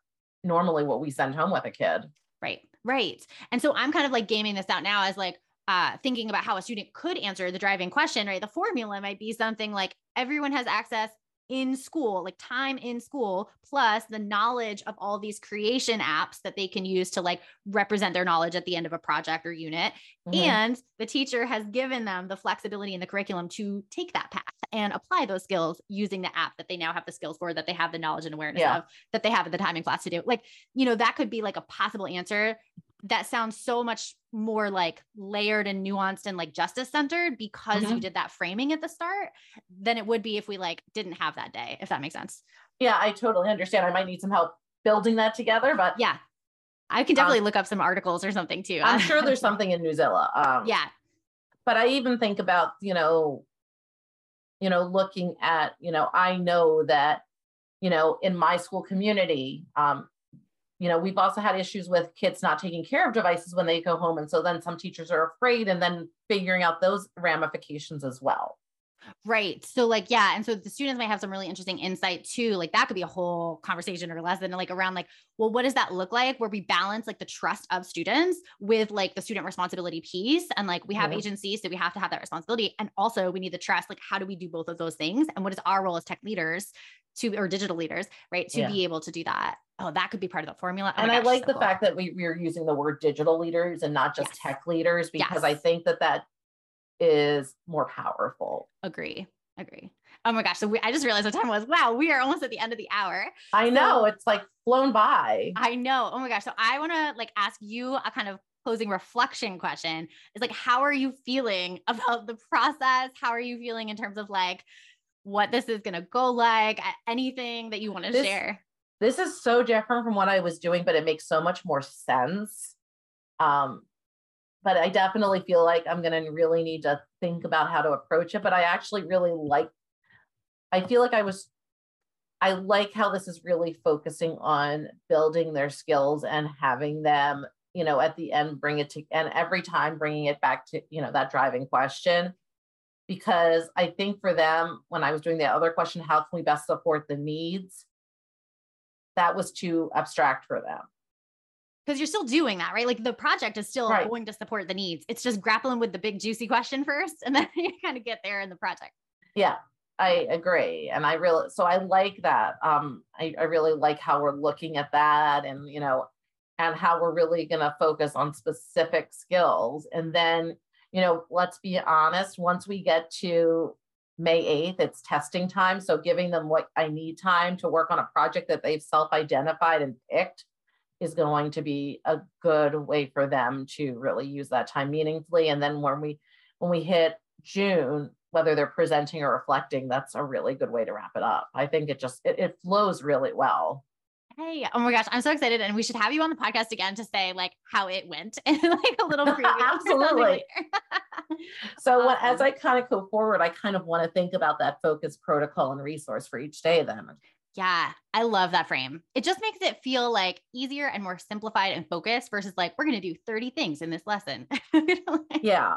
normally what we send home with a kid. Right right. And so i'm kind of like gaming this out now as like uh, thinking about how a student could answer the driving question right? The formula might be something like everyone has access in school, like time in school, plus the knowledge of all these creation apps that they can use to like represent their knowledge at the end of a project or unit. Mm-hmm. And the teacher has given them the flexibility in the curriculum to take that path and apply those skills using the app that they now have the skills for, that they have the knowledge and awareness yeah. of, that they have at the time in class to do. Like, you know, that could be like a possible answer that sounds so much more like layered and nuanced and like justice centered because mm-hmm. you did that framing at the start than it would be if we like didn't have that day if that makes sense. Yeah i totally understand. I might need some help building that together but yeah. I can definitely um, look up some articles or something too. I'm sure there's something in newsela um, yeah. but i even think about you know you know looking at you know i know that you know in my school community um, you know we've also had issues with kids not taking care of devices when they go home. And so then some teachers are afraid and then figuring out those ramifications as well Right. So like, yeah. And so the students might have some really interesting insight too. Like that could be a whole conversation or lesson like around like, well, what does that look like where we balance like the trust of students with like the student responsibility piece? And like we have yeah. agencies, so we have to have that responsibility. And also we need the trust. Like, how do we do both of those things? And what is our role as tech leaders to or digital leaders, right? To yeah. be able to do that. Oh, that could be part of the formula. Oh and gosh, I like so the cool. fact that we, we're using the word digital leaders and not just yes. tech leaders because yes. I think that that is more powerful. Agree. Agree. Oh my gosh. So we, I just realized what time was. Wow, we are almost at the end of the hour. I know. So, it's like flown by. I know. Oh my gosh. So I want to like ask you a kind of closing reflection question. Is like, how are you feeling about the process? How are you feeling in terms of like what this is going to go like? Anything that you want to share? This is so different from what I was doing, but it makes so much more sense. Um, but I definitely feel like I'm going to really need to think about how to approach it. But I actually really like, I feel like I was, I like how this is really focusing on building their skills and having them, you know, at the end bring it to, and every time bringing it back to, you know, that driving question. Because I think for them, when I was doing the other question, how can we best support the needs? That was too abstract for them because you're still doing that, right? Like the project is still right. going to support the needs. It's just grappling with the big juicy question first, and then you kind of get there in the project. Yeah, I agree, and I really so I like that. Um, I, I really like how we're looking at that, and you know, and how we're really going to focus on specific skills, and then you know, let's be honest. Once we get to May 8th, it's testing time. So giving them what I need time to work on a project that they've self-identified and picked is going to be a good way for them to really use that time meaningfully. And then when we when we hit June, whether they're presenting or reflecting, that's a really good way to wrap it up. I think it just it, it flows really well. Hey, oh my gosh, I'm so excited. And we should have you on the podcast again to say like how it went and like a little preview. Absolutely. so when, as um, I kind of go forward, I kind of want to think about that focus protocol and resource for each day then. Yeah, I love that frame. It just makes it feel like easier and more simplified and focused versus like, we're going to do 30 things in this lesson. yeah.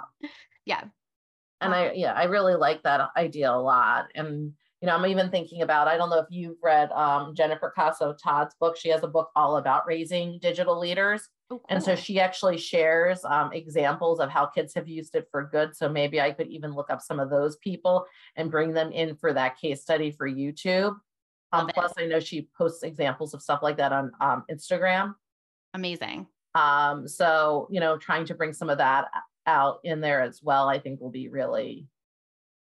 Yeah. And I, yeah, I really like that idea a lot. And, you know, I'm even thinking about, I don't know if you've read um, Jennifer Casa-Todd's book. She has a book all about raising digital leaders. Oh, cool. And so she actually shares um, examples of how kids have used it for good. So maybe I could even look up some of those people and bring them in for that case study for YouTube. Um, plus, I know she posts examples of stuff like that on um, Instagram. Amazing. Um, so, you know, trying to bring some of that out in there as well, I think will be really,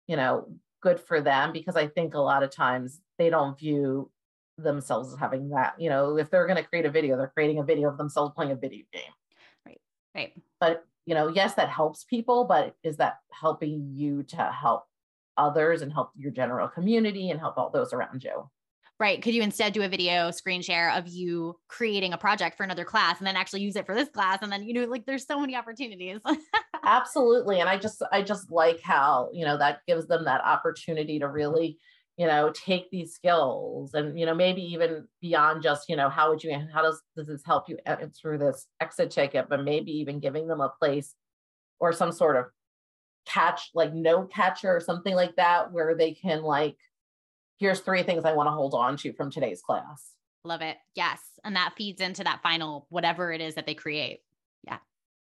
you know, good for them because I think a lot of times they don't view themselves as having that, you know, if they're going to create a video, they're creating a video of themselves playing a video game. Right. Right. But, you know, yes, that helps people, but is that helping you to help others and help your general community and help all those around you? Right? Could you instead do a video screen share of you creating a project for another class and then actually use it for this class? And then, you know, like there's so many opportunities. Absolutely. And I just, I just like how, you know, that gives them that opportunity to really, you know, take these skills and, you know, maybe even beyond just, you know, how would you, how does, does this help you through this exit ticket, but maybe even giving them a place or some sort of catch, like no catcher or something like that, where they can like, here's three things I want to hold on to from today's class. Love it. Yes. And that feeds into that final, whatever it is that they create. Yeah.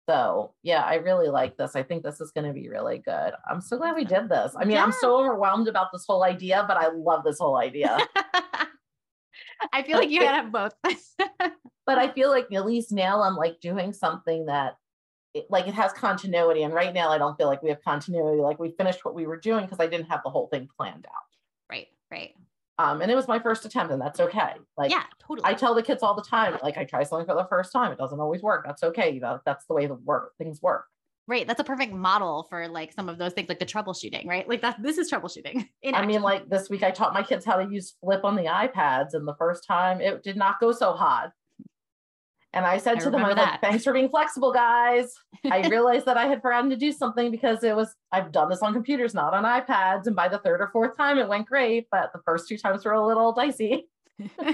So, yeah, I really like this. I think this is going to be really good. I'm so glad we did this. I mean, yeah. I'm so overwhelmed about this whole idea, but I love this whole idea. I feel like you gotta have both. but I feel like at least now I'm like doing something that it, like it has continuity. And right now I don't feel like we have continuity. Like we finished what we were doing because I didn't have the whole thing planned out. Right. Right. Um, and it was my first attempt, and that's okay. Like, yeah, totally. I tell the kids all the time, like, I try something for the first time. It doesn't always work. That's okay. You know, that's the way the work things work. Right. That's a perfect model for like some of those things, like the troubleshooting, right? Like that. This is troubleshooting. I mean, like this week, I taught my kids how to use Flip on the iPads, and the first time it did not go so hot. And I said I to them, I was like, thanks for being flexible, guys. I realized that I had forgotten to do something because it was, I've done this on computers, not on iPads. And by the third or fourth time, it went great. But the first two times were a little dicey.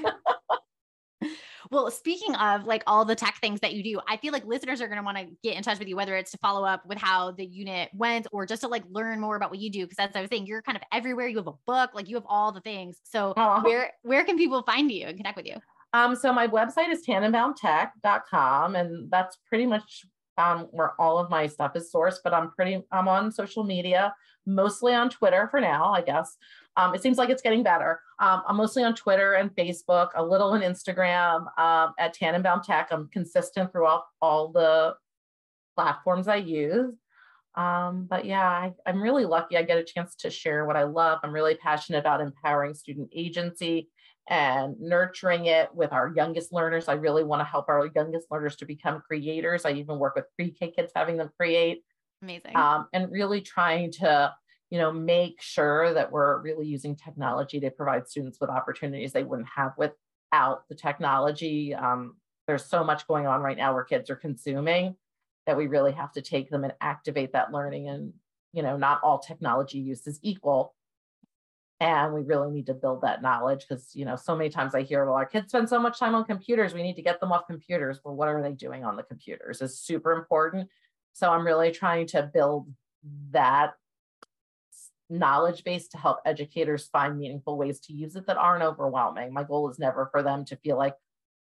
well, speaking of like all the tech things that you do, I feel like listeners are going to want to get in touch with you, whether it's to follow up with how the unit went or just to like learn more about what you do. Cause as I was saying, you're kind of everywhere. You have a book, like you have all the things. So uh-huh. where, where can people find you and connect with you? Um, so my website is tannenbaumtech.com and that's pretty much um, where all of my stuff is sourced, but I'm pretty, I'm on social media, mostly on Twitter for now, I guess. Um, it seems like it's getting better. Um, I'm mostly on Twitter and Facebook, a little on Instagram um, at Tannenbaum Tech. I'm consistent throughout all the platforms I use. Um, but yeah, I, I'm really lucky I get a chance to share what I love. I'm really passionate about empowering student agency and nurturing it with our youngest learners. I really want to help our youngest learners to become creators. I even work with pre-K kids, having them create. Amazing. Um, and really trying to, you know, make sure that we're really using technology to provide students with opportunities they wouldn't have without the technology. Um, there's so much going on right now where kids are consuming that we really have to take them and activate that learning. And, you know, not all technology use is equal and we really need to build that knowledge because you know so many times i hear well our kids spend so much time on computers we need to get them off computers. Well what are they doing on the computers is super important. So i'm really trying to build that knowledge base to help educators find meaningful ways to use it that aren't overwhelming. My goal is never for them to feel like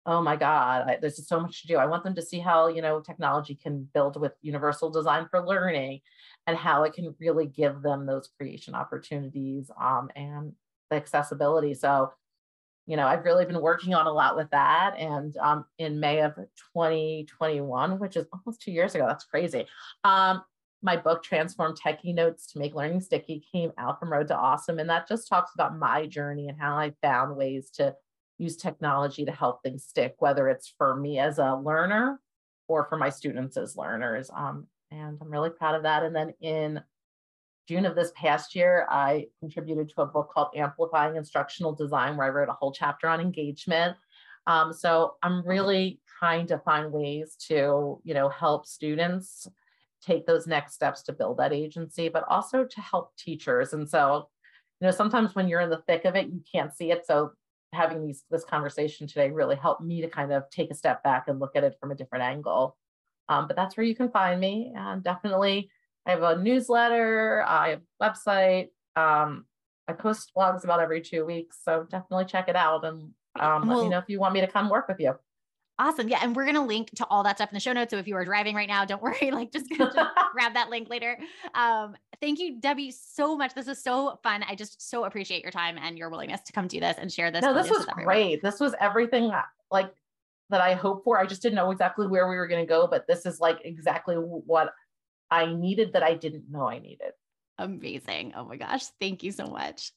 oh my god I, there's so much to do i want them to see how you know technology can build with universal design for learning and how it can really give them those creation opportunities um, and the accessibility. So, you know, I've really been working on a lot with that. And um, in May of 2021, which is almost two years ago, that's crazy. Um, my book, Transform Techie Notes to Make Learning Sticky, came out from Road to Awesome. And that just talks about my journey and how I found ways to use technology to help things stick, whether it's for me as a learner or for my students as learners. Um, and I'm really proud of that. And then in June of this past year, I contributed to a book called Amplifying Instructional Design, where I wrote a whole chapter on engagement. Um, so I'm really trying to find ways to, you know, help students take those next steps to build that agency, but also to help teachers. And so, you know, sometimes when you're in the thick of it, you can't see it. So having these this conversation today really helped me to kind of take a step back and look at it from a different angle. Um, but that's where you can find me. And definitely, I have a newsletter, I have a website. Um, I post blogs about every two weeks, so definitely check it out and um, let me know if you want me to come work with you. Awesome. Yeah. And we're going to link to all that stuff in the show notes. So if you are driving right now, don't worry, like just, just grab that link later. Um, thank you, Debbie, so much. This is so fun. I just so appreciate your time and your willingness to come do this and share this. No, this was great. This was everything like that I hoped for. I just didn't know exactly where we were going to go, but this is like exactly what I needed that I didn't know I needed. Amazing. Oh my gosh. Thank you so much.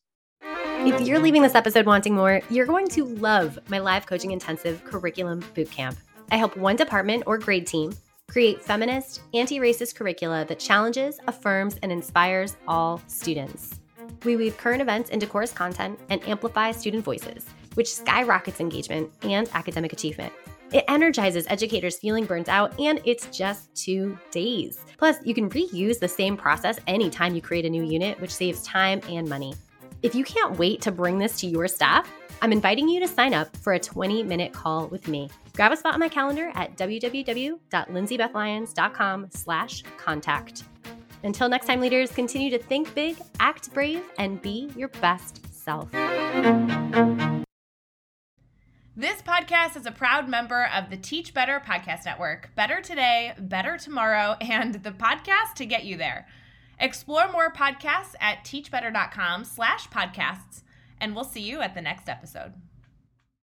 If you're leaving this episode wanting more, you're going to love my live coaching intensive curriculum bootcamp. I help one department or grade team create feminist, anti racist curricula that challenges, affirms, and inspires all students. We weave current events into course content and amplify student voices, which skyrockets engagement and academic achievement. It energizes educators feeling burnt out, and it's just two days. Plus, you can reuse the same process anytime you create a new unit, which saves time and money. If you can't wait to bring this to your staff, I'm inviting you to sign up for a 20 minute call with me. Grab a spot on my calendar at www.lindsaybethlyons.com slash contact. Until next time, leaders, continue to think big, act brave, and be your best self. This podcast is a proud member of the Teach Better Podcast Network. Better today, better tomorrow, and the podcast to get you there. Explore more podcasts at teachbetter.com slash podcasts, and we'll see you at the next episode.